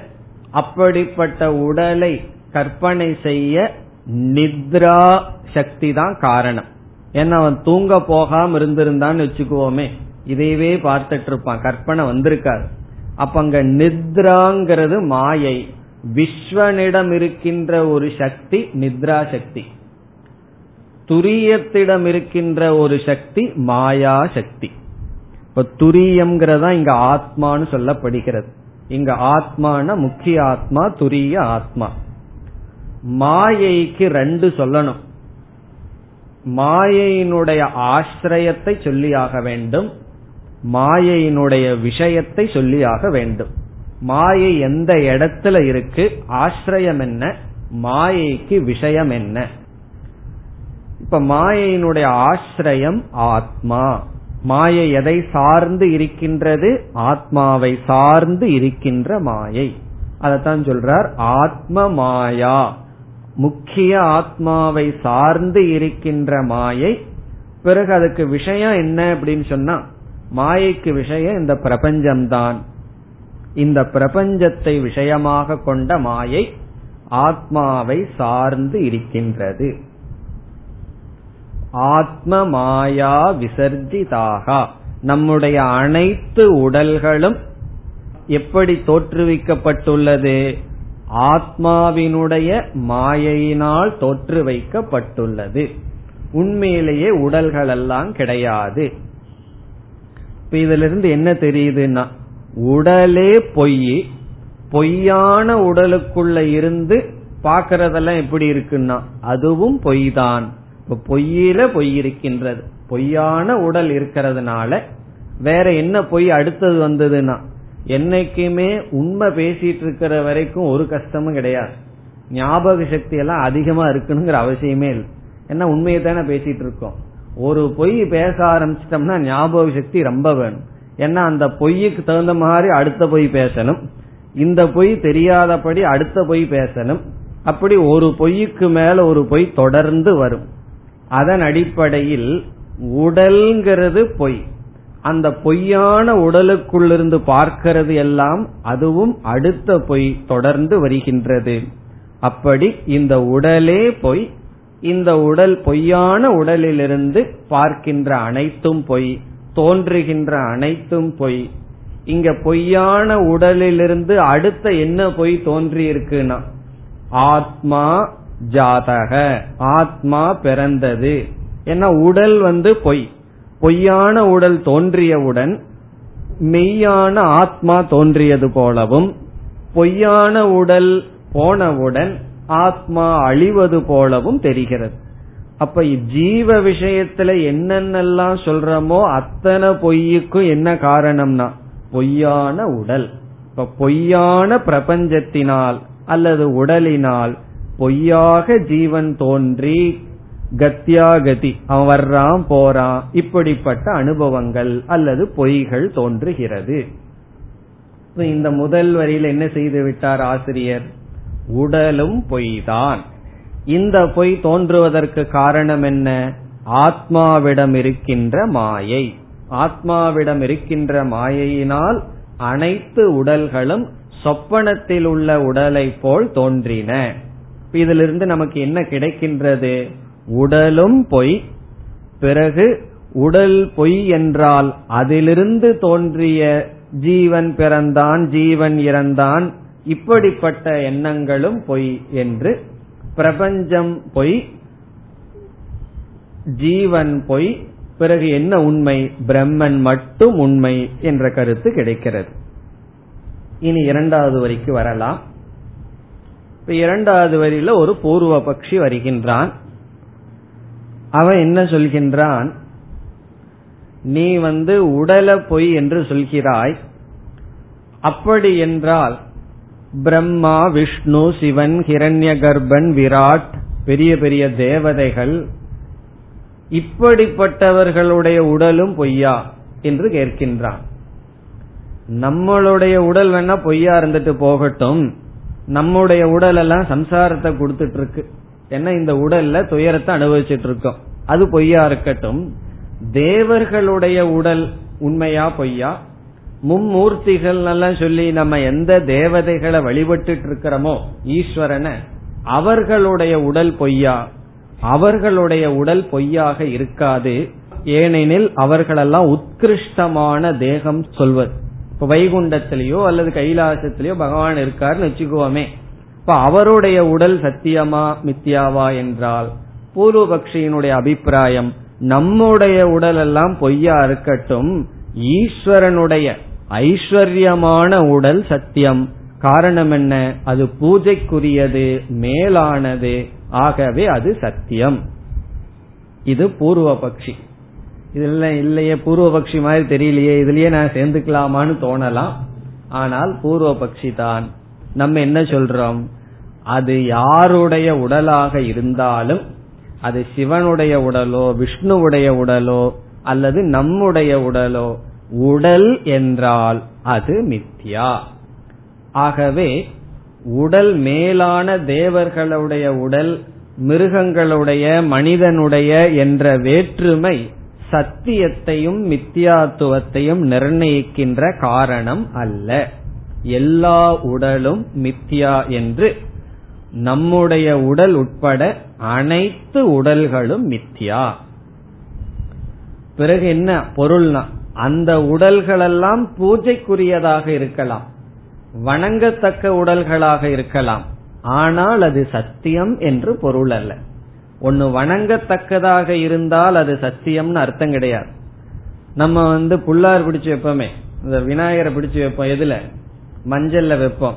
அப்படிப்பட்ட உடலை கற்பனை செய்ய நித்ரா சக்தி தான் காரணம். ஏன்னா அவன் தூங்க போகாம இருந்திருந்தான்னு வச்சுக்குவோமே இதையவே பார்த்துட்டு இருப்பான். கற்பனை வந்திருக்காது அப்ப அங்க நித்ராங்கிறது மாயை. விஸ்வனிடம் இருக்கின்ற ஒரு சக்தி நித்ரா சக்தி துரியத்திடம் இருக்கின்ற ஒரு சக்தி மாயா சக்தி இப்ப துரியம்ங்கிறதா இங்க ஆத்மான்னு சொல்லப்படுகிறது. இங்க ஆத்மான முக்கிய ஆத்மா துரிய ஆத்மா. மாயைக்கு ரெண்டு சொல்லணும். மாயையினுடைய ஆசிரியத்தை சொல்லியாக வேண்டும். மாயையினுடைய விஷயத்தை சொல்லியாக வேண்டும். மாயை எந்த இடத்துல இருக்கு? ஆசிரியம் என்ன? மாயைக்கு விஷயம் என்ன? இப்ப மாயையினுடைய ஆசிரியம் ஆத்மா. மாயை எதை சார்ந்து இருக்கின்றது? ஆத்மாவை சார்ந்து இருக்கின்ற மாயை. அதத்தான் சொல்றார் ஆத்ம மாயா. முக்கிய ஆத்மாவை சார்ந்து இருக்கின்ற மாயை. பிறகு அதுக்கு விஷயம் என்ன அப்படின்னு சொன்னா மாயைக்கு விஷயம் இந்த பிரபஞ்சம்தான். இந்த பிரபஞ்சத்தை விஷயமாக கொண்ட மாயை ஆத்மாவை சார்ந்து இருக்கின்றது. ஆத்ம மாயா விசர்ஜிதாக. நம்முடைய அனைத்து உடல்களும் எப்படி தோற்றுவிக்கப்பட்டுள்ளது? ஆத்மாவினுடைய மாயையினால் தோற்று வைக்கப்பட்டுள்ளது உண்மையிலேயே உடல்கள் எல்லாம் கிடையாது. இப்ப இதுல இருந்து என்ன தெரியுதுன்னா உடலே பொய் பொய்யான உடலுக்குள்ள இருந்து பாக்கிறதெல்லாம் எப்படி இருக்குன்னா அதுவும் பொய் தான் இப்ப பொய்யில பொய் இருக்கின்றது. பொய்யான உடல் இருக்கிறதுனால வேற என்ன பொய் அடுத்தது வந்ததுன்னா என்னைக்குமே உண்மை பேசிட்டு இருக்கிற வரைக்கும் ஒரு கஷ்டமும் கிடையாது. ஞாபக சக்தி எல்லாம் அதிகமா இருக்கணுங்கிற அவசியமே இல்லை. ஏன்னா உண்மையை தானே பேசிட்டு இருக்கோம். ஒரு பொய் பேச ஆரம்பிச்சிட்டோம்னா ஞாபக சக்தி ரொம்ப வேணும். ஏன்னா அந்த பொய்யுக்கு தகுந்த மாதிரி அடுத்த பொய் பேசணும். இந்த பொய் தெரியாதபடி அடுத்த பொய் பேசணும். அப்படி ஒரு பொய்யுக்கு மேல ஒரு பொய் தொடர்ந்து வரும். அதன் அடிப்படையில் உடல்ங்கிறது பொய். அந்த பொய்யான உடலுக்குள்ளிருந்து பார்க்கிறது எல்லாம் அதுவும் அடுத்த பொய் தொடர்ந்து வருகின்றது. அப்படி இந்த உடலே பொய் இந்த உடல் பொய்யான உடலிலிருந்து பார்க்கின்ற அனைத்தும் பொய் தோன்றுகின்ற அனைத்தும் பொய். இங்க பொய்யான உடலிலிருந்து அடுத்த என்ன பொய் தோன்றியிருக்குன்னா ஆத்மா ஜாதக ஆத்மா பிறந்தது. ஏன்னா உடல் வந்து பொய். பொய்யான உடல் தோன்றியவுடன் மெய்யான ஆத்மா தோன்றியது போலவும் பொய்யான உடல் போனவுடன் ஆத்மா அழிவது போலவும் தெரிகிறது. அப்ப ஜீவ விஷயத்துல என்னென்னலாம் சொல்றமோ அத்தனை பொய்யுக்கும் என்ன காரணம்னா பொய்யான உடல். இப்ப பொய்யான பிரபஞ்சத்தினால் அல்லது உடலினால் பொய்யாக ஜீவன் தோன்றி கத்தியாகதி அவன் வர்றான் போறான் இப்படிப்பட்ட அனுபவங்கள் அல்லது பொய்கள் தோன்றுகிறது. இந்த முதல் வரியில் என்ன செய்து விட்டார் ஆசிரியர்? உடலும் பொய்தான். இந்த பொய் தோன்றுவதற்கு காரணம் என்ன? ஆத்மாவிடம் இருக்கின்ற மாயை. ஆத்மாவிடம் இருக்கின்ற மாயையினால் அனைத்து உடல்களும் சொப்பனத்தில் உள்ள உடலை போல் தோன்றின. இதிலிருந்து நமக்கு என்ன கிடைக்கின்றது? உடலும் பொய். பிறகு உடல் பொய் என்றால் அதிலிருந்து தோன்றிய ஜீவன் பிறந்தான் ஜீவன் இறந்தான். இப்படிப்பட்ட எண்ணங்களும் பொய் என்று பிரபஞ்சம் பொய் ஜீவன் பொய் பிறகு என்ன உண்மை? பிரம்மன் மட்டும் உண்மை என்ற கருத்து கிடைக்கிறது. இனி இரண்டாவது வரிக்கு வரலாம். இப்ப இரண்டாவது வரியில ஒரு பூர்வ பக்ஷி வருகின்றான். அவன் என்ன சொல்கின்றான்? நீ வந்து உடல பொய் என்று சொல்கிறாய். அப்படி என்றால் பிரம்மா விஷ்ணு சிவன் ஹிரண்ய கர்ப்பன் விராட் பெரிய பெரிய தேவதைகள். இப்படிப்பட்டவர்களுடைய உடலும் பொய்யா என்று கேட்கின்றான். நம்மளுடைய உடல் வேணா பொய்யா இருந்துட்டு போகட்டும். நம்முடைய உடல் எல்லாம் சம்சாரத்தை கொடுத்துட்டு இருக்கு ஏன்னா இந்த உடல்ல துயரத்தை அனுபவிச்சுட்டு இருக்கோம் அது பொய்யா இருக்கட்டும். தேவர்களுடைய உடல் உண்மையா பொய்யா? மும்மூர்த்திகள் எல்லாம் சொல்லி நம்ம எந்த தேவதைகளை வழிபட்டு இருக்கிறோமோ ஈஸ்வரனை அவர்களுடைய உடல் பொய்யா? அவர்களுடைய உடல் பொய்யாக இருக்காது. ஏனெனில் அவர்களெல்லாம் உத்கிருஷ்டமான தேகம் சொல்வது. இப்ப வைகுண்டத்திலேயோ அல்லது கைலாசத்திலேயோ பகவான் இருக்காருன்னு வச்சுக்குவோமே. இப்ப அவருடைய உடல் சத்தியமா மித்தியாவா என்றால் பூர்வபக்ஷியினுடைய அபிப்பிராயம் நம்முடைய உடல் எல்லாம் பொய்யா இருக்கட்டும் ஈஸ்வரனுடைய ஐஸ்வர்யமான உடல் சத்தியம். காரணம் என்ன? அது பூஜைக்குரியது மேலானது. ஆகவே அது சத்தியம். இது பூர்வ பக்ஷி. இதுல இல்லையே பூர்வ பக்ஷி மாதிரி தெரியலையே. இதுலயே நான் சேர்ந்துக்கலாமான்னு தோணலாம். ஆனால் பூர்வ பக்ஷி தான். நம்ம என்ன சொல்றோம்? அது யாருடைய உடலாக இருந்தாலும் அது சிவனுடைய உடலோ விஷ்ணுவுடைய உடலோ அல்லது நம்முடைய உடலோ உடல் என்றால் அது மித்யா. ஆகவே உடல் மேலான தேவர்களுடைய உடல் மிருகங்களுடைய மனிதனுடைய என்ற வேற்றுமை சத்தியத்தையும் மித்தியாத்துவத்தையும் நிர்ணயிக்கின்ற காரணம் அல்ல. எல்லா உடலும் மித்யா என்று நம்முடைய உடல் உட்பட அனைத்து உடல்களும் மித்யா. பிறகு என்ன பொருள்னா அந்த உடல்களெல்லாம் பூஜைக்குரியதாக இருக்கலாம். வணங்கத்தக்க உடல்களாக இருக்கலாம். ஆனால் அது சத்தியம் என்று பொருள் அல்ல. ஒன்னு வணங்கத்தக்கதாக இருந்தால் அது சத்தியம்னு அர்த்தம் கிடையாது. நம்ம வந்து புல்லார் பிடிச்சு வைப்போமே. இந்த விநாயகரை பிடிச்சு வைப்போம் எதுல? மஞ்சள்ல வைப்போம்.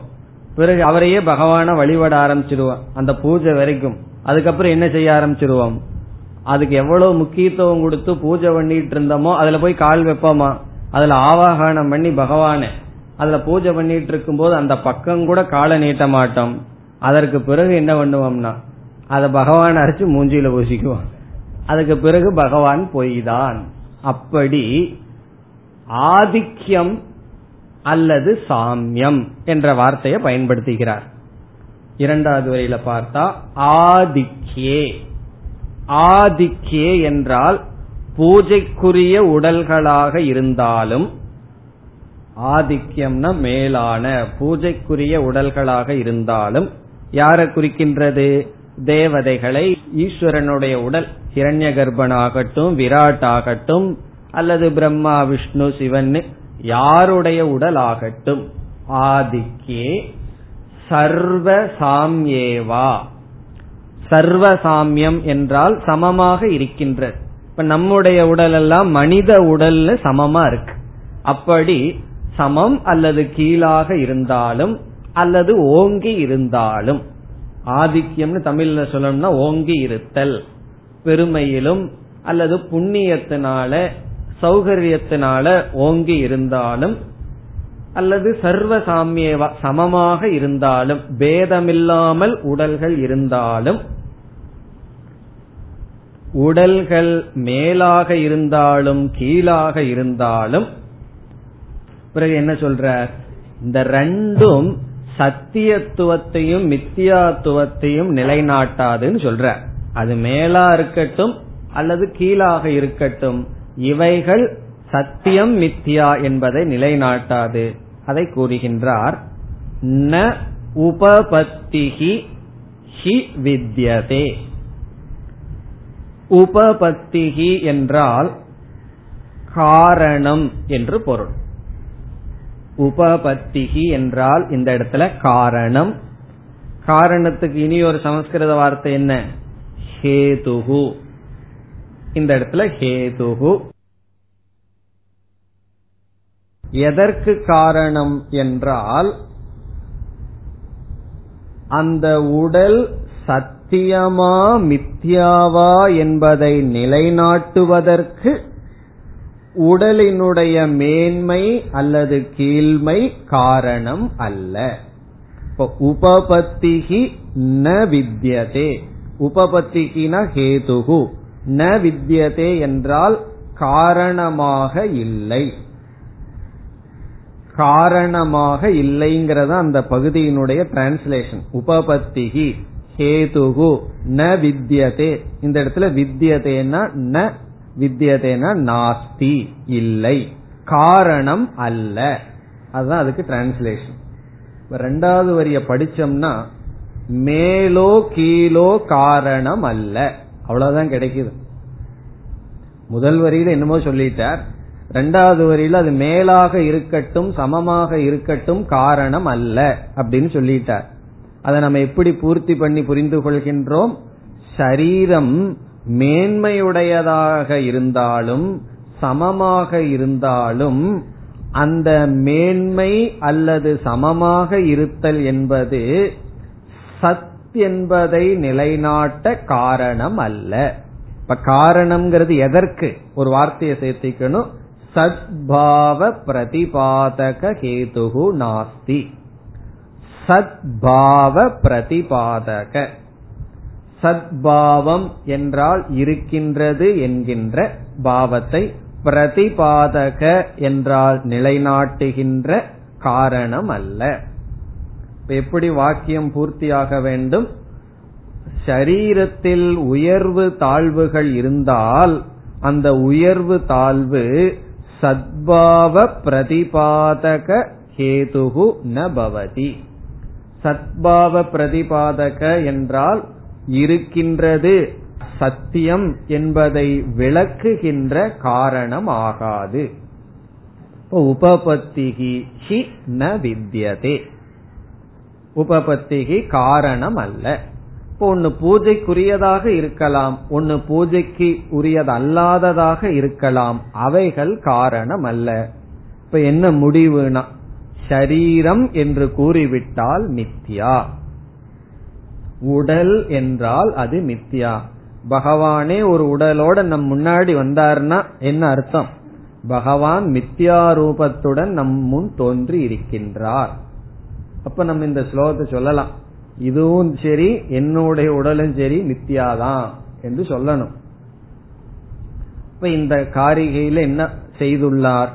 பிறகு அவரையே பகவான வழிபட ஆரம்பிச்சிருவோம் அந்த பூஜை வரைக்கும். அதுக்கப்புறம் என்ன செய்ய ஆரம்பிச்சிருவோம்? அதுக்கு எவ்வளவு முக்கியத்துவம் கொடுத்து பூஜை பண்ணிட்டு இருந்தோமோ அதுல போய் கால் வைப்போமா? அதுல ஆவாகனம் பண்ணி பகவான. அதுல பூஜை பண்ணிட்டு இருக்கும் போது அந்த பக்கம் கூட காலை நீட்ட மாட்டோம். அதற்கு பிறகு என்ன பண்ணுவோம்னா அத பகவான் அரைச்சு மூஞ்சியில பூசிக்குவோம். அதுக்கு பிறகு பகவான் பொய்தான். அப்படி ஆதிக்கியம் அல்லது சாமியம் என்ற வார்த்தையை பயன்படுத்துகிறார். இரண்டாவது வரையில பார்த்தா ஆதிக்கியே ஆதிக்கே என்றால் பூஜைக்குரிய உடல்களாக இருந்தாலும் ஆதிக்கியம்னா மேலான பூஜைக்குரிய உடல்களாக இருந்தாலும் யாரை குறிக்கின்றது? தேவதைகளை. ஈஸ்வரனுடைய உடல் இரண்ய கர்ப்பனாகட்டும் விராட் ஆகட்டும் அல்லது பிரம்மா விஷ்ணு சிவன் யாருடைய உடல் ஆகட்டும் ஆதிக்கே சர்வ சாம்யேவா. சர்வ சாமியம் என்றால் சமமாக இருக்கின்ற. இப்ப நம்முடைய உடல் எல்லாம் மனித உடல்ல சமமா இருக்கு. அப்படி சமம் அல்லது கீழாக இருந்தாலும் அல்லது ஓங்கி இருந்தாலும் ஆதிக்கியம்னு தமிழ்ல சொல்லணும்னா ஓங்கி இருத்தல் பெருமையிலும் அல்லது புண்ணியத்தினால சௌகரியத்தினால ஓங்கி இருந்தாலும் அல்லது சர்வ சாமிய சமமாக இருந்தாலும் பேதமில்லாமல் உடல்கள் இருந்தாலும் உடல்கள் மேலாக இருந்தாலும் கீழாக இருந்தாலும் பிறகு என்ன சொல்ற இந்த ரெண்டும் சத்தியத்துவத்தையும் மித்தியாத்துவத்தையும் நிலைநாட்டாதுன்னு சொல்ற அது மேலா இருக்கட்டும் அல்லது கீழாக இருக்கட்டும். இவைகள் சத்தியம் மித்தியா என்பதை நிலைநாட்டாது. அதை கூறுகின்றார் ந உபபத்திகி ஹி வித்யதே. உபபத்திகி என்றால் காரணம் என்று பொருள். உபபத்திகி என்றால் இந்த இடத்துல காரணம். காரணத்துக்கு இனி ஒரு சமஸ்கிருத வார்த்தை என்ன? ஹேதுகு இந்த இடத்துல ஹேதுகு எதற்கு காரணம் என்றால் அந்த உடல் சத் சத்தியமா மித்யாவா என்பதை நிலைநாட்டுவதற்கு உடலினுடைய மேன்மை அல்லது கீழ்மை காரணம் அல்ல. உபபத்திகி ந வித்யதே. உபபத்திகின ஹேதுகு. ந வித்யதே என்றால் காரணமாக இல்லை. காரணமாக இல்லைங்கிறத அந்த பகுதியினுடைய டிரான்ஸ்லேஷன் உபபத்திகி ஹேதுகு ந வித்யதே. இந்த இடத்துல வித்யதேனா ந வித்தியதேனா நாஸ்தி இல்லை. காரணம் அல்ல. அதுதான் அதுக்கு டிரான்ஸ்லேஷன் ரெண்டாவது வரிய படிச்சோம்னா மேலோ கீழோ காரணம் அல்ல. அவ்வளவுதான் கிடைக்குது. முதல் வரியில என்னமோ சொல்லிட்டார். ரெண்டாவது வரியில அது மேலாக இருக்கட்டும் சமமாக இருக்கட்டும் காரணம் அல்ல அப்படின்னு சொல்லிட்டார். அதை நம்ம எப்படி பூர்த்தி பண்ணி புரிந்து கொள்கின்றோம்? சரீரம் மேன்மையுடையதாக இருந்தாலும் சமமாக இருந்தாலும் அந்த மேன்மை அல்லது சமமாக இருத்தல் என்பது சத் என்பதை நிலைநாட்ட காரணம் அல்ல. இப்ப காரணம்ங்கிறது எதற்கு? ஒரு வார்த்தையை சேர்த்திக்கணும். சத்பாவ பிரதிபாதக ஹேதுகு நாஸ்தி. சத்பாவ பிரதிபாதக. சத்பாவம் என்றால் இருக்கின்றது என்கின்ற பாவத்தை பிரதிபாதக என்றால் நிலைநாட்டுகின்ற காரணம் அல்ல எப்படி வாக்கியம் பூர்த்தியாக வேண்டும்? சரீரத்தில் உயர்வு தாழ்வுகள் இருந்தால் அந்த உயர்வு தாழ்வு சத்பாவ பிரதிபாதக ஹேதுகு ந சத்பாவ பிரதிபாதக என்றால் இருக்கின்றது. சத்தியம் என்பதை விளக்குகின்ற காரணம் ஆகாது உபபத்திகி ஹி ந வித்யதே. உபபத்திகி காரணம் அல்ல இப்போ ஒன்னு பூஜைக்குரியதாக இருக்கலாம் ஒன்னு பூஜைக்கு உரியதல்லாததாக இருக்கலாம் அவைகள் காரணம் அல்ல இப்ப என்ன முடிவுனா ஷரீரம் என்று கூறிவிட்டால் மித்யா. உடல் என்றால் அது மித்யா. பகவானே ஒரு உடலோட நம் முன்னாடி வந்தார்னா என்ன அர்த்தம்? பகவான் மித்யா ரூபத்துடன் நம் முன் தோன்றி இருக்கின்றார். அப்ப நம்ம இந்த ஸ்லோகத்தை சொல்லலாம். இதுவும் சரி என்னுடைய உடலும் சரி மித்தியாதான் என்று சொல்லணும். இப்ப இந்த காரிகையில என்ன செய்துள்ளார்?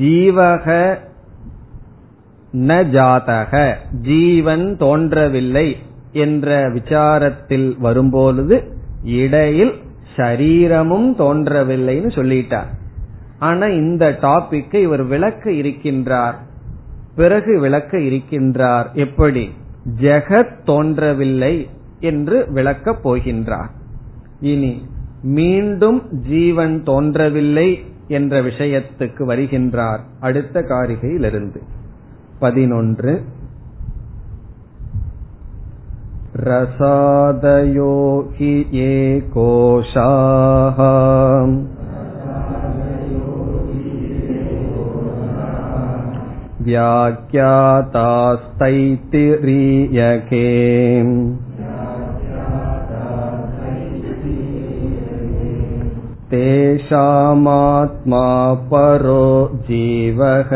ஜீவக ந ஜாதக. ஜீவன் தோன்றவில்லை என்ற விசாரத்தில் வரும்பொழுது இடையில் சரீரமும் தோன்றவில்லைன்னு சொல்லிட்டார். ஆனா இந்த டாபிக்கை இவர் விளக்க இருக்கின்றார். பிறகு விளக்க இருக்கின்றார். எப்படி? ஜெகத் தோன்றவில்லை என்று விளக்கப் போகின்றார். இனி மீண்டும் ஜீவன் தோன்றவில்லை என்ற விஷயத்துக்கு வருகின்றார் அடுத்த காரிகையிலிருந்து பதினொன்று रसादयो हि ये व्याख्यातास्तैतिरीयके तेषामात्मा परो जीवः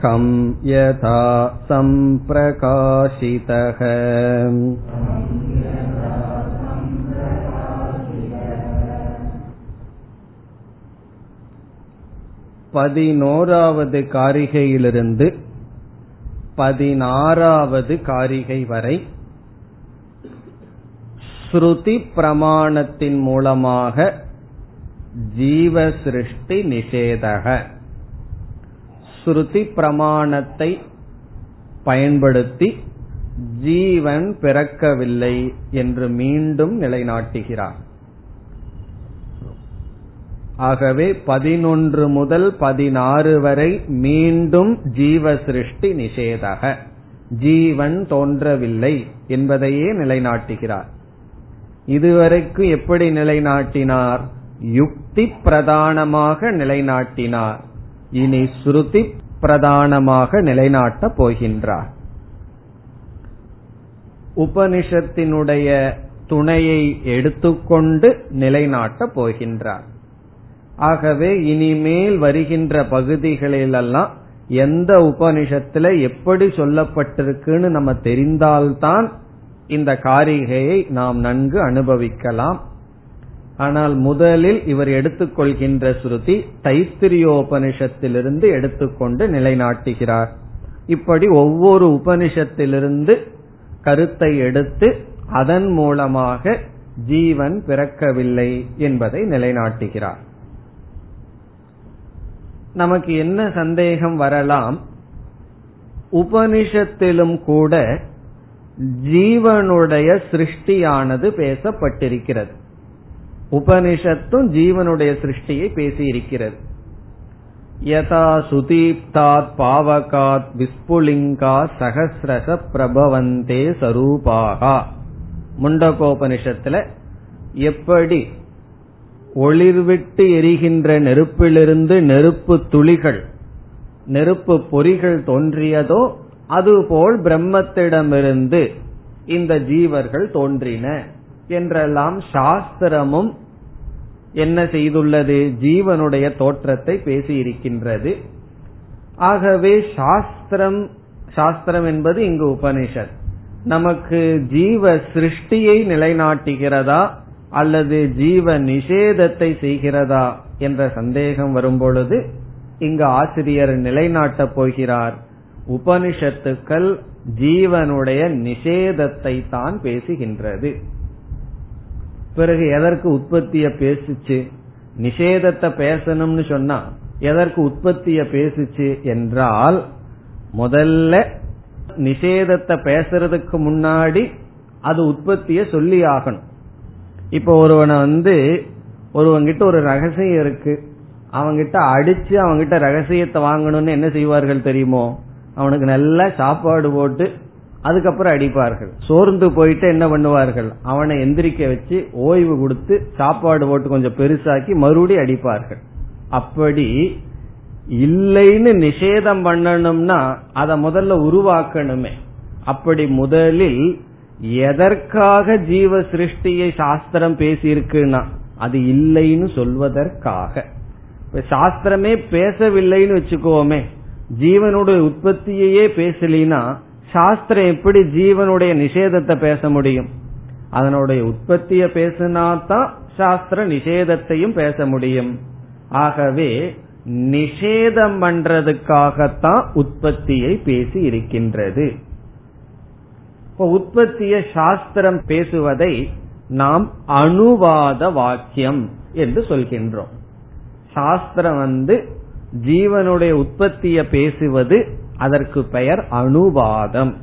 खं यथा सम्प्रकाशितः பதினோராவது காரிகையிலிருந்து பதினாறாவது காரிகை வரை ஸ்ருதி பிரமாணத்தின் மூலமாக ஜீவ சிருஷ்டி நிஷேதக. ஸ்ருதி பிரமாணத்தை பயன்படுத்தி ஜீவன் பிறக்கவில்லை என்று மீண்டும் நிலைநாட்டுகிறார். ஆகவே பதினொன்று முதல் பதினாறு வரை மீண்டும் ஜீவ சிருஷ்டி நிஷேதக. ஜீவன் தோன்றவில்லை என்பதையே நிலைநாட்டுகிறார். இதுவரைக்கும் எப்படி நிலைநாட்டினார்? யுக்தி பிரதானமாக நிலைநாட்டினார். இனி ஸ்ருதி பிரதானமாக நிலைநாட்டப் போகின்றார். உபனிஷத்தினுடைய துணையை எடுத்துக்கொண்டு நிலைநாட்டப் போகின்றார். ஆகவே இனிமேல் வருகின்ற பகுதிகளிலெல்லாம் எந்த உபனிஷத்துல எப்படி சொல்லப்பட்டிருக்குன்னு நம்ம தெரிந்தால்தான் இந்த காரிகையை நாம் நன்கு அனுபவிக்கலாம். ஆனால் முதலில் இவர் எடுத்துக்கொள்கின்ற ஸ்ருதி தைத்திரியோபனிஷத்திலிருந்து எடுத்துக்கொண்டு நிலைநாட்டுகிறார். இப்படி ஒவ்வொரு உபனிஷத்திலிருந்து கருத்தை எடுத்து அதன் மூலமாக ஜீவன் பிறக்கவில்லை என்பதை நிலைநாட்டுகிறார். நமக்கு என்ன சந்தேகம் வரலாம்? உபனிஷத்திலும் கூட ஜீவனுடைய சிருஷ்டியானது பேசப்பட்டிருக்கிறது. உபனிஷத்தும் ஜீவனுடைய சிருஷ்டியை பேசியிருக்கிறது. யதா சுதீப்தாத் பாவகாத் விஸ்புலிங்கா சகசிரச பிரபவந்தே சரூபாகா. முண்டகோபனிஷத்துல எப்படி ஒளிர்விட்டு எரிகின்ற நெருப்பிலிருந்து நெருப்பு துளிகள் நெருப்பு பொறிகள் தோன்றியதோ அதுபோல் பிரம்மத்திடமிருந்து இந்த ஜீவர்கள் தோன்றின. என்றெல்லாம் சாஸ்திரமும் என்ன செய்துள்ளது? ஜீவனுடைய தோற்றத்தை பேசியிருக்கின்றது. ஆகவே சாஸ்திரம் சாஸ்திரம் என்பது இங்கு உபனிஷத். நமக்கு ஜீவ சிருஷ்டியை நிலைநாட்டுகிறதா? அல்லது ஜீவ நிஷேதத்தை செய்கிறதா? என்ற சந்தேகம் வரும்பொழுது இங்கு ஆசிரியர் நிலைநாட்டப் போகிறார். உபனிஷத்துக்கள் ஜீவனுடைய நிஷேதத்தை தான் பேசுகின்றது. பிறகு எதற்கு உற்பத்திய பேசுச்சு? நிஷேதத்தை பேசணும்னு சொன்னா எதற்கு உற்பத்திய பேசுச்சு என்றால் முதல்ல நிஷேதத்தை பேசுறதுக்கு முன்னாடி அது உற்பத்திய சொல்லி ஆகணும். இப்ப ஒருவனை வந்து ஒருவங்கிட்ட ஒரு ரகசியம் இருக்கு. அவங்கிட்ட அடிச்சு அவங்கிட்ட ரகசியத்தை வாங்கணும்னு என்ன செய்வார்கள் தெரியுமோ? அவனுக்கு நல்லா சாப்பாடு போட்டு அதுக்கப்புறம் அடிப்பார்கள். சோர்ந்து போயிட்டு என்ன பண்ணுவார்கள்? அவனை எந்திரிக்க வச்சு ஓய்வு கொடுத்து சாப்பாடு போட்டு கொஞ்சம் பெருசாக்கி மறுபடியும் அடிப்பார்கள். அப்படி இல்லைன்னு நிஷேதம் பண்ணணும்னா அதை முதல்ல உருவாக்கணுமே. அப்படி முதலில் எதற்காக ஜீவ சிருஷ்டியை சாஸ்திரம் பேசியிருக்குன்னா அது இல்லைன்னு சொல்வதற்காக. இப்ப சாஸ்திரமே பேசவில்லைன்னு வச்சுக்கோமே. ஜீவனுடைய உற்பத்தியையே பேசலினா சாஸ்திரம் எப்படி ஜீவனுடைய நிஷேதத்தை பேச முடியும்? அதனுடைய உற்பத்திய பேசினாதான் சாஸ்திர நிஷேதத்தையும் பேச முடியும். ஆகவே நிஷேதம் பண்றதுக்காகத்தான் உற்பத்தியை பேசி இருக்கின்றது. இப்போ உற்பத்திய சாஸ்திரம் பேசுவதை நாம் அணுவாத வாக்கியம் என்று சொல்கின்றோம். சாஸ்திரம் வந்து ஜீவனுடைய உற்பத்திய பேசுவது அதற்கு பெயர் அனுவாதம்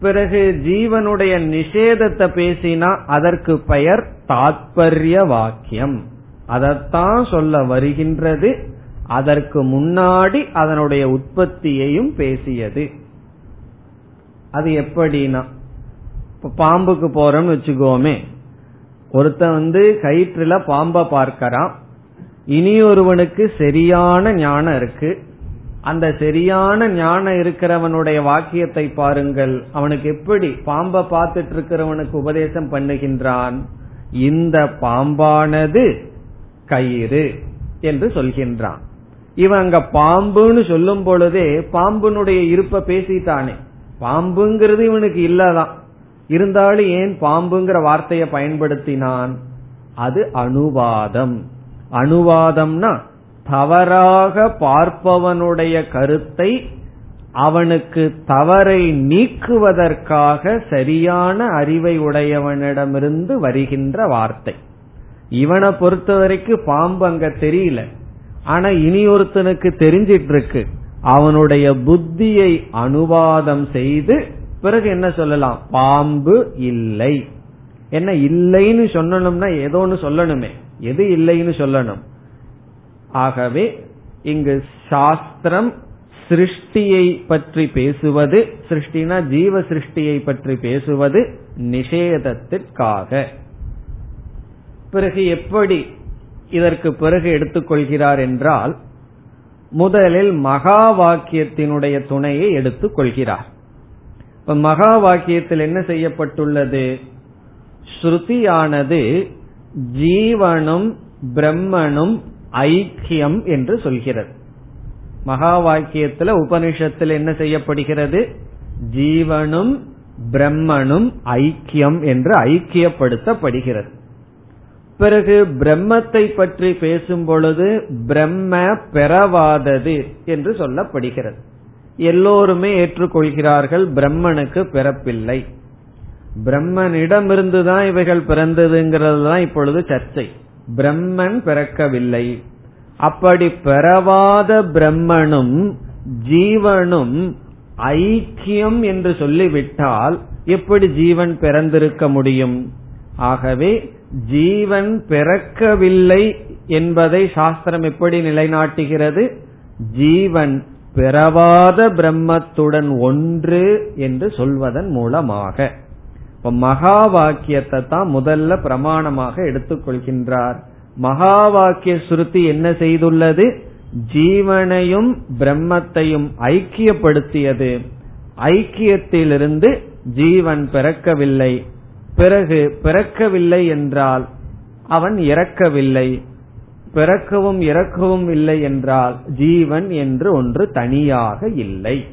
பிறகு ஜீவனுடைய நிஷேதத்தை பேசினா அதற்கு பெயர் தாத்பரிய வாக்கியம். அதைத்தான் சொல்ல வருகின்றது. அதற்கு முன்னாடி அதனுடைய உற்பத்தியையும் பேசியது. அது எப்படின்னா இப்ப பாம்புக்கு போறோம்னு வச்சுக்கோமே. ஒருத்தன் வந்து கயிற்றுல பாம்ப பார்க்கறான். இனி ஒருவனுக்கு சரியான ஞானம் இருக்கு. அந்த சரியான ஞானம் இருக்கிறவனுடைய வாக்கியத்தை பாருங்கள். அவனுக்கு எப்படி பாம்பை பார்த்துட்டு இருக்கிறவனுக்கு உபதேசம் பண்ணுகின்றான்? இந்த பாம்பானது கயிறு என்று சொல்கின்றான். இவன் அங்க பாம்புன்னு சொல்லும் பொழுதே பாம்புனுடைய இருப்ப பேசிட்டானே. பாம்புங்கிறது இவனுக்கு இல்லதான். இருந்தாலும் ஏன் பாம்புங்கிற வார்த்தையை பயன்படுத்தினான்? அது அனுவாதம் அனுவாதம்னா தவறாக பார்ப்பவனுடைய கருத்தை அவனுக்கு தவறை நீக்குவதற்காக சரியான அறிவை உடையவனிடமிருந்து வருகின்ற வார்த்தை. இவனை பொறுத்த வரைக்கும் பாம்பு அங்க தெரியல. ஆனா இனி ஒருத்தனுக்கு தெரிஞ்சிட்டு இருக்கு அவனுடைய புத்தியை அனுவாதம் செய்து பிறகு என்ன சொல்லலாம்? பாம்பு இல்லை. என்ன இல்லைன்னு சொல்லணும்னா ஏதோ ஒன்னு சொல்லணுமே. எது இல்லைன்னு சொல்லணும். ஆகவே இங்கு சாஸ்திரம் சிருஷ்டியை பற்றி பேசுவது சிருஷ்டினா ஜீவ சிருஷ்டியை பற்றி பேசுவது நிஷேதத்திற்காக. பிறகு எப்படி இதற்கு பிறகு எடுத்துக்கொள்கிறார் என்றால் முதலில் மகா வாக்கியத்தினுடைய துணையை எடுத்துக் கொள்கிறார் இப்ப மகா வாக்கியத்தில் என்ன செய்யப்பட்டுள்ளது? ஸ்ருதியானது ஜீவனும் பிரம்மனும் ஐக்கியம் என்று சொல்கிறது. மகா வாக்கியத்துல உபனிஷத்தில் என்ன செய்யப்படுகிறது? ஜீவனும் பிரம்மனும் ஐக்கியம் என்று ஐக்கியப்படுத்தப்படுகிறது. பிறகு பிரம்மத்தை பற்றி பேசும் பொழுது பிரம்ம பெறவாதது என்று சொல்லப்படுகிறது. எல்லோருமே ஏற்றுக்கொள்கிறார்கள் பிரம்மனுக்கு பிறப்பில்லை. பிரம்மனிடமிருந்துதான் இவைகள் பிறந்ததுங்கிறது தான் இப்பொழுது சர்ச்சை. பிரம்மன் பிறக்கவில்லை. அப்படி பெறவாத பிரம்மனும் ஜீவனும் ஐக்கியம் என்று சொல்லிவிட்டால் எப்படி ஜீவன் பிறந்திருக்க முடியும்? ஆகவே ஜீவன் பிறக்கவில்லை என்பதை சாஸ்திரம் எப்படி நிலைநாட்டுகிறது? ஜீவன் பிறவாத பிரம்மத்துடன் ஒன்று என்று சொல்வதன் மூலமாக. இப்ப மகா வாக்கியத்தை தான் முதல்ல பிரமாணமாக எடுத்துக்கொள்கின்றார். மகா வாக்கிய சுருத்தி என்ன செய்துள்ளது? ஜீவனையும் பிரம்மத்தையும் ஐக்கியப்படுத்தியது. ஐக்கியத்திலிருந்து ஜீவன் பிறக்கவில்லை. பிறகு பிறக்கவில்லை என்றால் அவன் இறக்கவில்லை. பிறக்கவும் இறக்கவும் இல்லை என்றால் ஜீவன் என்று ஒன்று தனியாக இல்லை.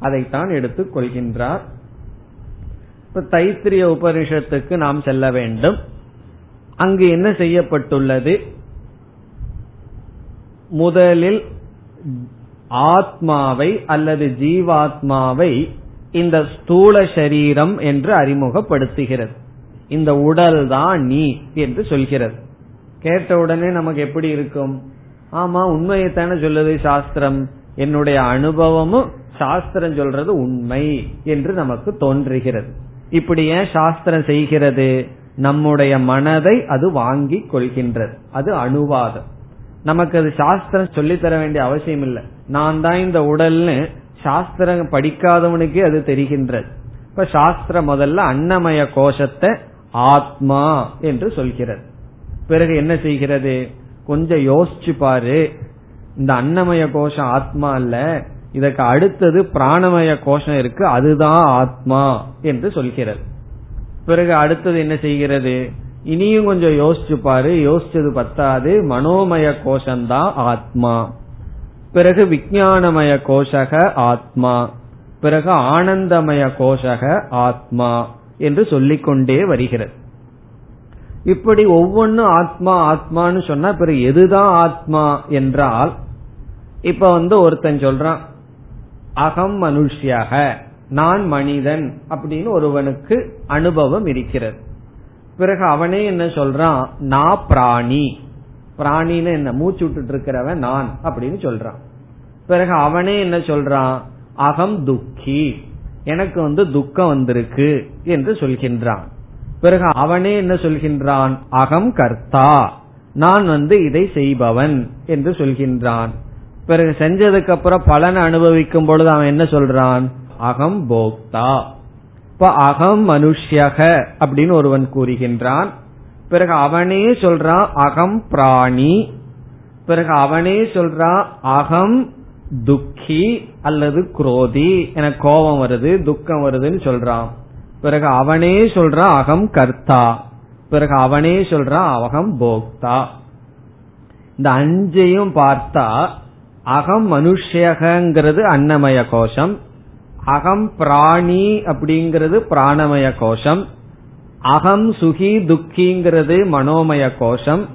அதைத்தான் எடுத்துக் கொள்கின்றார் இப்ப தைத்திரிய உபனிஷத்துக்கு நாம் செல்ல வேண்டும். அங்கு என்ன செய்யப்பட்டுள்ளது? முதலில் ஆத்மாவை அல்லது ஜீவாத்மாவை இந்த ஸ்தூல சரீரம் என்று அறிமுகப்படுத்துகிறது. இந்த உடல் தான் நீ என்று சொல்கிறது. கேட்ட உடனே நமக்கு எப்படி இருக்கும்? ஆமா உண்மையைத்தானே சொல்லுது சாஸ்திரம். என்னுடைய அனுபவமும் சாஸ்திரம் சொல்றது உண்மை என்று நமக்கு தோன்றுகிறது. இப்படி ஏன் சாஸ்திரம் செய்கிறது? நம்முடைய மனதை அது வாங்கி கொள்கின்றது. அது அணுவாதம். நமக்கு அது சாஸ்திரம் சொல்லித்தர வேண்டிய அவசியம் இல்லை. நான் தான் இந்த உடல்னு சாஸ்திரம் படிக்காதவனுக்கே அது தெரிகின்றது. இப்ப சாஸ்திரம் முதல்ல அன்னமய கோஷத்தை ஆத்மா என்று சொல்கிறது. பிறகு என்ன செய்கிறது? கொஞ்சம் யோசிச்சு பாரு. இந்த அன்னமய கோஷம் ஆத்மா அல்ல. இதற்கு அடுத்தது பிராணமய கோஷம் இருக்கு அதுதான் ஆத்மா என்று சொல்கிறது. பிறகு அடுத்தது என்ன செய்கிறது? இனியும் கொஞ்சம் யோசிச்சு பாரு யோசிச்சது பத்தாது மனோமய கோஷம்தான் ஆத்மா. பிறகு விஜயானமய கோஷக ஆத்மா. பிறகு ஆனந்தமய கோஷக ஆத்மா என்று சொல்லிக்கொண்டே வருகிறது. இப்படி ஒவ்வொன்னும் ஆத்மா ஆத்மான்னு சொன்னா பிறகு எதுதான் ஆத்மா என்றால் இப்ப வந்து ஒருத்தன் சொல்றான் அகம் மனுஷியாக நான் மனிதன் அப்படின்னு ஒருவனுக்கு அனுபவம் இருக்கிறது. பிறகு அவனே என்ன சொல்றான்? நான் பிராணி. பிராணின்னு என்ன? மூச்சு விட்டுட்டு இருக்கிறவன் நான் அப்படின்னு சொல்றான். பிறகு அவனே என்ன சொல்றான்? அகம் துக்கி. எனக்கு வந்து துக்கம் வந்திருக்கு என்று சொல்கின்றான். பிறகு அவனே என்ன சொல்கின்றான்? அகம் கர்த்தா. நான் வந்து இதை செய்பவன் என்று சொல்கின்றான். பிறகு செஞ்சதுக்கு அப்புறம் பலனை அனுபவிக்கும் பொழுது அவன் என்ன சொல்றான்? அகம் போக்தா. இப்ப அகம் மனுஷ்யக அப்படின்னு ஒருவன் கூறுகின்றான். பிறகு அவனே சொல்றான் அகம் பிராணி. பிறகு அவனே சொல்றான் அகம் துக்கி அல்லது குரோதி. எனக்கு கோபம் வருது துக்கம் வருதுன்னு சொல்றான். பிறகு அவனே சொல்றான் அகம் கர்த்தா. பிறகு அவனே சொல்றான் அகம் போக்தா. இந்த அஞ்சையும் பார்த்தா அகம் மனுஷகங்கிறது அன்னமய கோஷம். அகம் பிராணி அப்படிங்கிறது பிராணமய கோஷம். அகம் சுகி துக்கிங்கிறது மனோமய கோஷம்.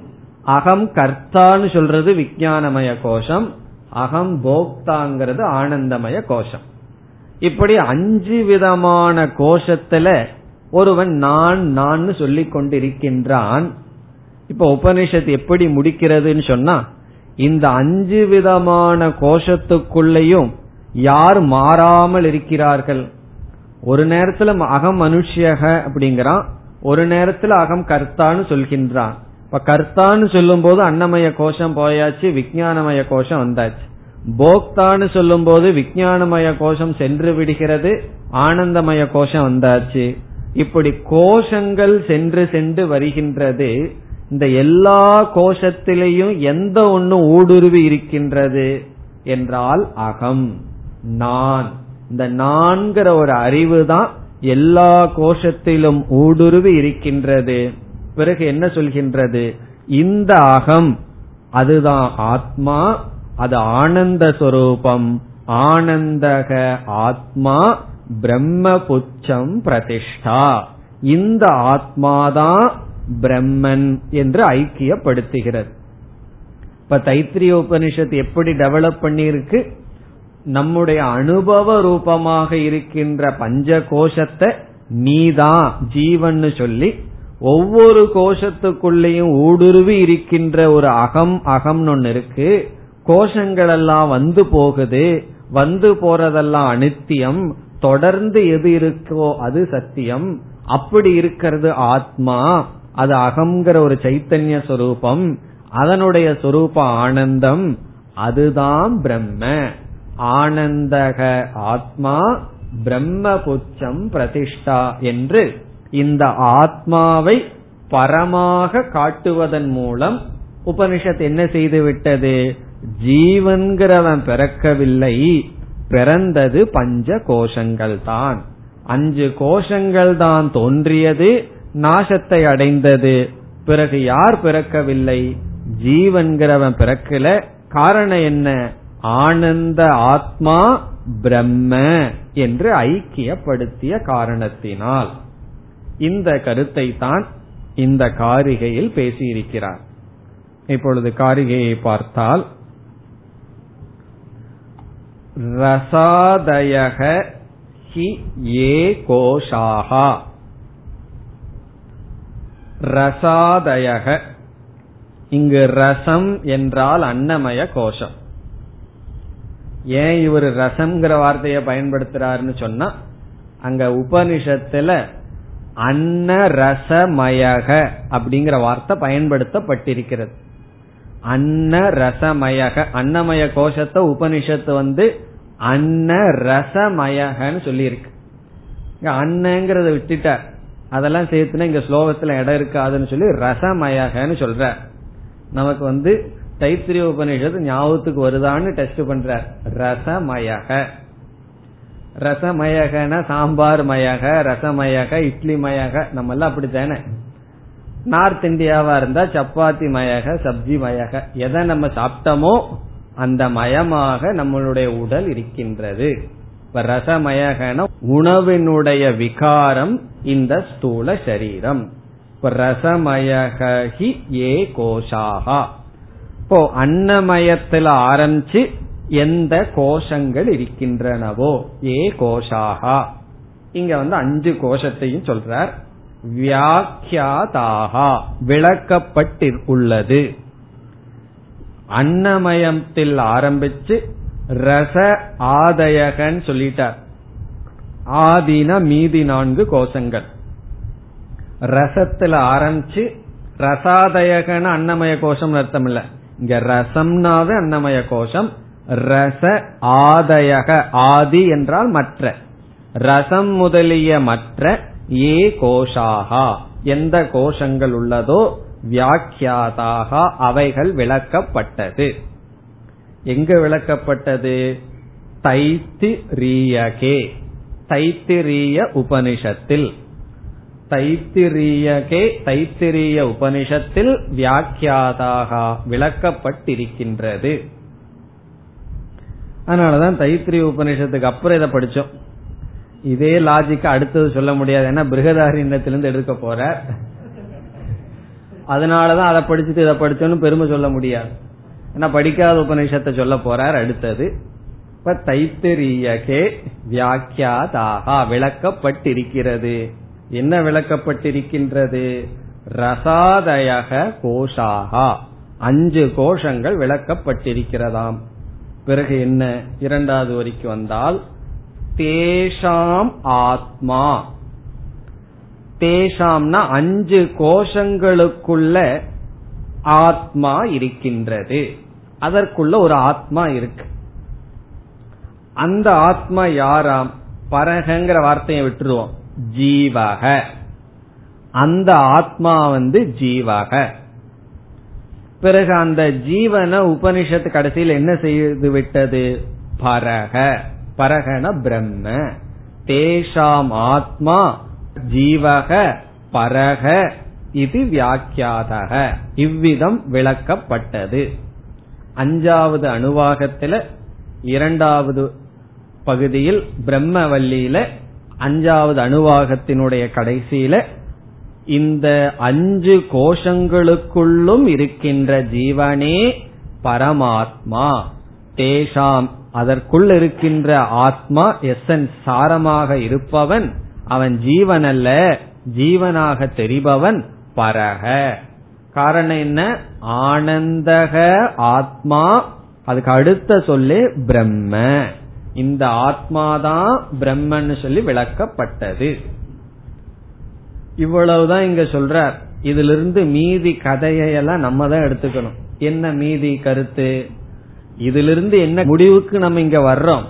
அகம் கர்த்தான்னு சொல்றது விஜயானமய கோஷம். அகம் போக்தாங்கிறது ஆனந்தமய கோஷம். இப்படி அஞ்சு விதமான கோஷத்துல ஒருவன் நான் நான் சொல்லிக் கொண்டிருக்கின்றான் இப்ப உபனிஷத் எப்படி முடிக்கிறதுன்னு சொன்னா இந்த அஞ்சு விதமான கோஷத்துக்குள்ளேயும் யார் மாறாமல் இருக்கிறார்கள்? ஒரு நேரத்துல அகம் மனுஷியக அப்படிங்கிறான் ஒரு நேரத்துல அகம் கர்த்தான்னு சொல்கின்றான். இப்ப கர்த்தான்னு சொல்லும் போது அன்னமய கோஷம் போயாச்சு விஜயானமய கோஷம் வந்தாச்சு. போக்தான்னு சொல்லும் போது விஜயானமய கோஷம் சென்று விடுகிறது ஆனந்தமய கோஷம் வந்தாச்சு. இப்படி கோஷங்கள் சென்று சென்று வருகின்றது இந்த எல்லா கோஷத்திலையும் எந்த ஒண்ணு ஊடுருவி இருக்கின்றது என்றால் அகம் நான். இந்த நான்கிற ஒரு அறிவு தான் எல்லா கோஷத்திலும் ஊடுருவி இருக்கின்றது. பிறகு என்ன சொல்கின்றது? இந்த அகம் அதுதான் ஆத்மா அது ஆனந்த சொரூபம். ஆனந்தக ஆத்மா பிரம்ம புச்சம் பிரதிஷ்டா. இந்த ஆத்மாதான் பிரம்மன் என்று ஐக்கியப்படுத்துகிறது இப்ப தைத்திரிய உபனிஷத் எப்படி டெவலப் பண்ணியிருக்கு? நம்முடைய அனுபவ ரூபமாக இருக்கின்ற பஞ்ச கோஷத்தை நீதான் ஜீவன் சொல்லி ஒவ்வொரு கோஷத்துக்குள்ளேயும் ஊடுருவி இருக்கின்ற ஒரு அகம் அகம்னு ஒன்னு இருக்கு. கோஷங்கள் எல்லாம் வந்து போகுது. வந்து போறதெல்லாம் அனித்தியம். தொடர்ந்து எது இருக்கோ அது சத்தியம். அப்படி இருக்கிறது ஆத்மா. அது அகங்கிற ஒரு சைத்தன்ய சொரூபம் அதனுடைய சொரூப ஆனந்தம் அதுதான் பிரம்ம. ஆனந்தக ஆத்மா பிரம்ம புச்சம் பிரதிஷ்டா என்று இந்த ஆத்மாவை பரமாக காட்டுவதன் மூலம் உபனிஷத் என்ன செய்து விட்டது? ஜீவன்கிறவன் பிறக்கவில்லை பிறந்தது பஞ்ச கோஷங்கள் தான் அஞ்சு கோஷங்கள் தான் தோன்றியது நாசத்தை அடைந்தது. பிறகு யார் பிறக்கவில்லை? ஜீவன்கிறவன் பிறக்கல. காரணம் என்ன? ஆனந்த ஆத்மா பிரம்ம என்று ஐக்கியப்படுத்திய காரணத்தினால். இந்த கருத்தை தான் இந்த காரிகையில் பேசியிருக்கிறார். இப்பொழுது காரிகையை பார்த்தால் ரசாதயக ஹி ஏ கோஷாகா ரசாதயக. இங்கு ரசம் என்றால் அன்னமய கோஷம். ஏன் இவர் ரசம்ங்கிற வார்த்தைய பயன்படுத்துறாருன்னு சொன்னா அங்க உபனிஷத்துல அன்ன ரசமயக அப்படிங்கிற வார்த்தை பயன்படுத்தப்பட்டிருக்கிறது. அன்ன ரசமயக அன்னமய கோஷத்தை உபனிஷத்து வந்து அன்ன ரசமயகன்னு சொல்லியிருக்கு. அன்னங்கிறத விட்டுட்டார் அதெல்லாம் சேர்த்துனா இங்க ஸ்லோகத்துல இடம் இருக்காதுன்னு சொல்லி ரசமயகன்னு சொல்ற. நமக்கு வந்து தைத்திரிய உபநிஷத்து ஞாபகத்துக்கு வருதான்னு டெஸ்ட் பண்ற. ரசமயக. ரசமயகன சாம்பார் மயக ரசமயக இட்லி மயக நம்ம எல்லாம் அப்படித்தானே? நார்த் இந்தியாவா இருந்தா சப்பாத்தி மயக சப்ஜி மயக. எதை நம்ம சாப்பிட்டோமோ அந்த மயமாக நம்மளுடைய உடல் இருக்கின்றது. இப்ப ரசமயகன உணவினுடைய விகாரம் இந்த ஸ்தூல சரீரம். இப்ப ரசமயகி ஏ கோஷாகா இப்போ அன்னமயத்துல ஆரம்பிச்சு எந்த கோஷங்கள் இருக்கின்றனவோ ஏ கோஷாகா இங்க வந்து அஞ்சு கோஷத்தையும் சொல்றார். வியாக்கியாதாகா விளக்கப்பட்டு உள்ளது. அன்னமயத்தில் ஆரம்பிச்சு ரச ஆதயகன் சொல்லிட்டார். ஆதின மீதி நான்கு கோஷங்கள். ரசத்துல ஆரம்பிச்சு ரசாதயகன அன்னமய கோஷம் அர்த்தம் இல்ல. இங்க ரசம்னாவே அன்னமய கோஷம். ரச ஆதயக ஆதி என்றால் மற்ற. ரசம் முதலிய மற்ற ஏ கோஷாகா. எந்த கோஷங்கள் உள்ளதோ வியாக்கியாதாக அவைகள் விளக்கப்பட்டது. எங்க விளக்கப்பட்டது? தைத்திரியகே. தைத்திரிய உபனிஷத்தில். தைத்திரியகே தைத்திரிய உபனிஷத்தில் வியாக்கியாதாக விளக்கப்பட்டிருக்கின்றது. அதனாலதான் தைத்திரிய உபனிஷத்துக்கு அப்புறம் இதை படிச்சோம். இதே லாஜிக்க அடுத்தது சொல்ல முடியாது. ஏன்னா பிருகதாரண்யத்திலிருந்து எடுக்க போற. அதனாலதான் அதை படிச்சுட்டு இதை படிச்சோன்னு பெருமை சொல்ல முடியாது. ஏன்னா படிக்காத உபநிஷத்தை சொல்ல போறார் அடுத்தது. இப்ப தைத்திரியகே வியாக்கியாதாக விளக்கப்பட்டிருக்கிறது. என்ன விளக்கப்பட்டிருக்கின்றது? ரசாதயக கோஷாகா. அஞ்சு கோஷங்கள் விளக்கப்பட்டிருக்கிறதாம். பிறகு என்ன? இரண்டாவது வரிக்கு வந்தால் தேஷாம் ஆத்மா. தேஷாம்னா அஞ்சு கோஷங்களுக்குள்ள ஆத்மா இருக்கின்றது. அதற்குள்ள ஒரு ஆத்மா இருக்கு. அந்த ஆத்மா யாராம்? பரகங்கிற வார்த்தையை விட்டுருவோம். ஜீவக. அந்த ஆத்மா வந்து ஜீவக. பிறகு அந்த ஜீவன உபனிஷத்து கடைசியில் என்ன செய்து விட்டது? பரக. பரகன பிரம்ம. தேஷாம் ஆத்மா ஜீவக பரக இது வியாக்கியாதக. இவ்விதம் விளக்கப்பட்டது. அஞ்சாவது அணுவாகத்துல இரண்டாவது பகுதியில் பிரம்மவல்லியில அஞ்சாவது அணுவாகத்தினுடைய கடைசியில இந்த அஞ்சு கோஷங்களுக்குள்ளும் இருக்கின்ற ஜீவனே பரமாத்மா. தேஷாம் அதற்குள் இருக்கின்ற ஆத்மா எசன்ஸ் சாரமாக இருப்பவன் அவன் ஜீவன் அல்ல ஜீவனாக தெரிபவன் பரக. காரணம் என்ன? ஆனந்தக ஆத்மா அதுக்கு அடுத்த சொல்லு பிரம்ம. இந்த ஆத்மாதான் பிரம்மன்னு சொல்லி விளக்கப்பட்டது. இவ்வளவுதான் இங்க சொல்றார். இதிலிருந்து மீதி கதையெல்லாம் நம்ம தான் எடுத்துக்கணும். என்ன மீதி கருத்து? இதிலிருந்து என்ன முடிவுக்கு நம்ம இங்க வர்றோம்?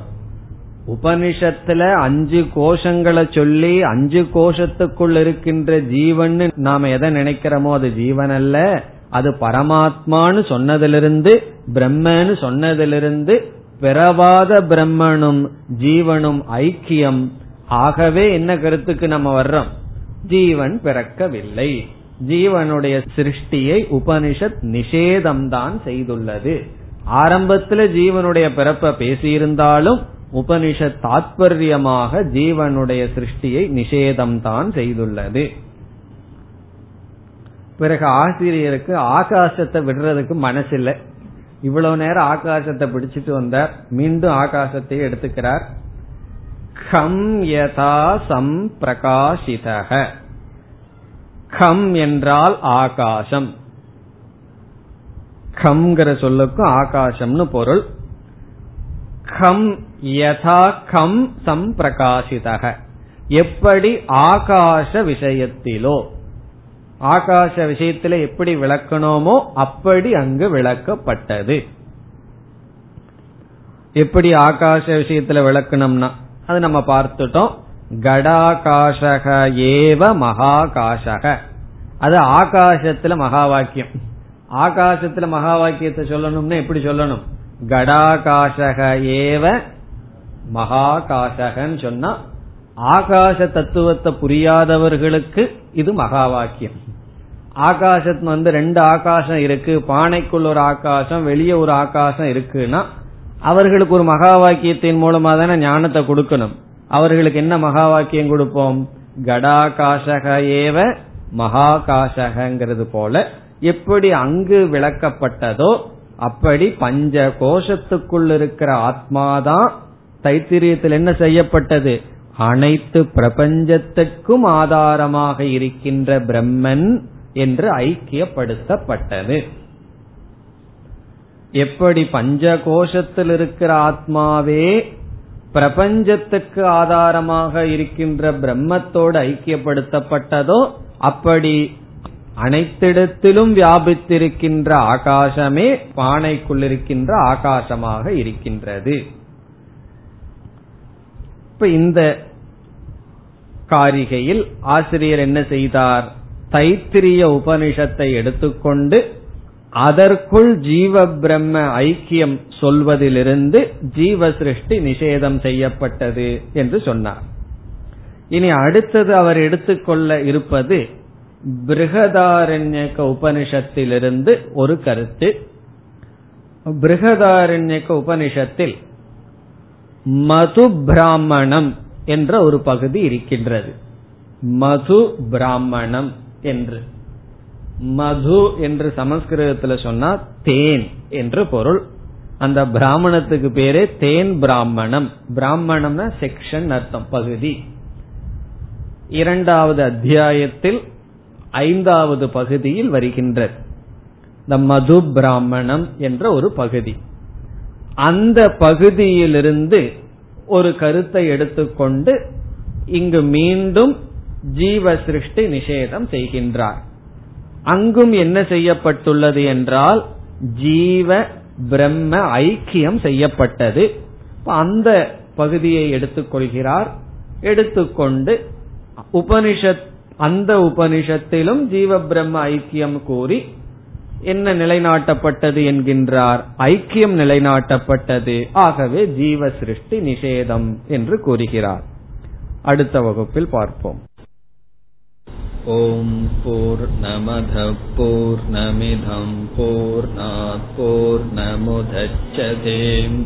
உபனிஷத்துல அஞ்சு கோஷங்களை சொல்லி அஞ்சு கோஷத்துக்குள் இருக்கின்ற ஜீவன் நாம எதை நினைக்கிறோமோ அது ஜீவன் அல்ல அது பரமாத்மான்னு சொன்னதிலிருந்து பிரம்மன்னு சொன்னதிலிருந்து பிறவாத பிரம்மனும் ஜீவனும் ஐக்கியம். ஆகவே என்ன கருத்துக்கு நம்ம வர்றோம்? ஜீவன் பிறக்கவில்லை. ஜீவனுடைய சிருஷ்டியை உபனிஷத் நிஷேதம்தான் செய்துள்ளது. ஆரம்பத்துல ஜீவனுடைய பிறப்ப பேசியிருந்தாலும் உபனிஷத் தாத்பரியமாக ஜீவனுடைய சிருஷ்டியை நிஷேதம்தான் செய்துள்ளது. பிறகு ஆசிரியருக்கு ஆகாசத்தை விடுறதுக்கு மனசில்லை. இவ்வளவு நேரம் ஆகாசத்தை பிடிச்சிட்டு வந்தார். மீண்டும் ஆகாசத்தை எடுத்துக்கிறார். கம் யதா சம் பிரகாசிதக கம் என்றால் ஆகாசம். கம்ங்கிற சொல்லுக்கும் ஆகாசம்னு பொருள். கம் யதா கம் சம் பிரகாசிதக எப்படி ஆகாச விஷயத்திலோ ஆகாச விஷயத்துல எப்படி விளக்கணுமோ அப்படி அங்கு விளக்கப்பட்டது. எப்படி ஆகாச விஷயத்துல விளக்கணும்னா அது நம்ம பார்த்துட்டோம். கடாகாஷக ஏவ மகாகாஷக அது ஆகாசத்துல மகா வாக்கியம் ஆகாசத்துல மகா வாக்கியத்தை சொல்லணும்னா எப்படி சொல்லணும்? கடாகாசக ஏவ மகாகாசகன்னு சொன்னா ஆகாச தத்துவத்தை புரியாதவர்களுக்கு இது மகா வாக்கியம் ஆகாசத்து வந்து ரெண்டு ஆகாசம் இருக்கு பானைக்குள் ஒரு ஆகாசம் வெளியே ஒரு ஆகாசம் இருக்குன்னா அவர்களுக்கு ஒரு மகா வாக்கியத்தின் மூலமா தானே ஞானத்தை கொடுக்கணும். அவர்களுக்கு என்ன மகா வாக்கியம் கொடுப்போம்? கடாகாசக ஏவ மகாகாசகங்கிறது போல எப்படி அங்கு விளக்கப்பட்டதோ அப்படி பஞ்ச கோஷத்துக்குள் இருக்கிற ஆத்மாதான் தைத்திரியத்தில் என்ன செய்யப்பட்டது? அனைத்து பிரபஞ்சத்துக்கும் ஆதாரமாக இருக்கின்ற பிரம்மன் என்று ஐக்கியப்படுத்தப்பட்டது. எப்படி பஞ்ச கோஷத்தில் இருக்கிற ஆத்மாவே பிரபஞ்சத்துக்கு ஆதாரமாக இருக்கின்ற பிரம்மத்தோடு ஐக்கியப்படுத்தப்பட்டதோ அப்படி அனைத்திடத்திலும் வியாபித்திருக்கின்ற ஆகாசமே பானைக்குள் இருக்கின்ற ஆகாசமாக இருக்கின்றது. இப்ப இந்த காரிகையில் ஆசிரியர் என்ன செய்தார்? தைத்திரிய உபனிஷத்தை எடுத்துக்கொண்டு அதற்குள் ஜீவ பிரம்ம ஐக்கியம் சொல்வதிலிருந்து ஜீவ சிருஷ்டி நிஷேதம் செய்யப்பட்டது என்று சொன்னார். இனி அடுத்தது அவர் எடுத்துக்கொள்ள இருப்பது பிருகதாரண்யக உபனிஷத்திலிருந்து ஒரு கருத்து. பிருகதாரண்யக உபனிஷத்தில் மது பிராமணம் என்ற ஒரு பகுதி இருக்கின்றது. மது பிராமணம் என்று. மது என்று சமஸ்கிருதத்தில் சொன்னா தேன் என்று பொருள். அந்த பிராமணத்துக்கு பேரே தேன் பிராமணம். பிராமணம்னா செக்ஷன் அர்த்தம் பகுதி. இரண்டாவது அத்தியாயத்தில் ஐந்தாவது பகுதியில் வருகின்றது. இந்த மது பிராமணம் என்ற ஒரு பகுதி. அந்த பகுதியிலிருந்து ஒரு கருத்தை எடுத்துக்கொண்டு இங்கு மீண்டும் ஜீவ சிருஷ்டி நிஷேதம் செய்கின்றார். அங்கும் என்ன செய்யப்பட்டுள்ளது என்றால் ஜீவ பிரம்ம ஐக்கியம் செய்யப்பட்டது. அந்த பகுதியை எடுத்துக்கொள்கிறார். எடுத்துக்கொண்டு உபனிஷத் அந்த உபனிஷத்திலும் ஜீவ பிரம்ம ஐக்கியம் கூறி என்ன நிலைநாட்டப்பட்டது என்கின்றார்? ஐக்கியம் நிலைநாட்டப்பட்டது. ஆகவே ஜீவ சிருஷ்டி நிஷேதம் என்று கூறுகிறார். அடுத்த வகுப்பில் பார்ப்போம். ஓம் போர் நமத போர் நமிதம் போர் நமுதச்சதேம்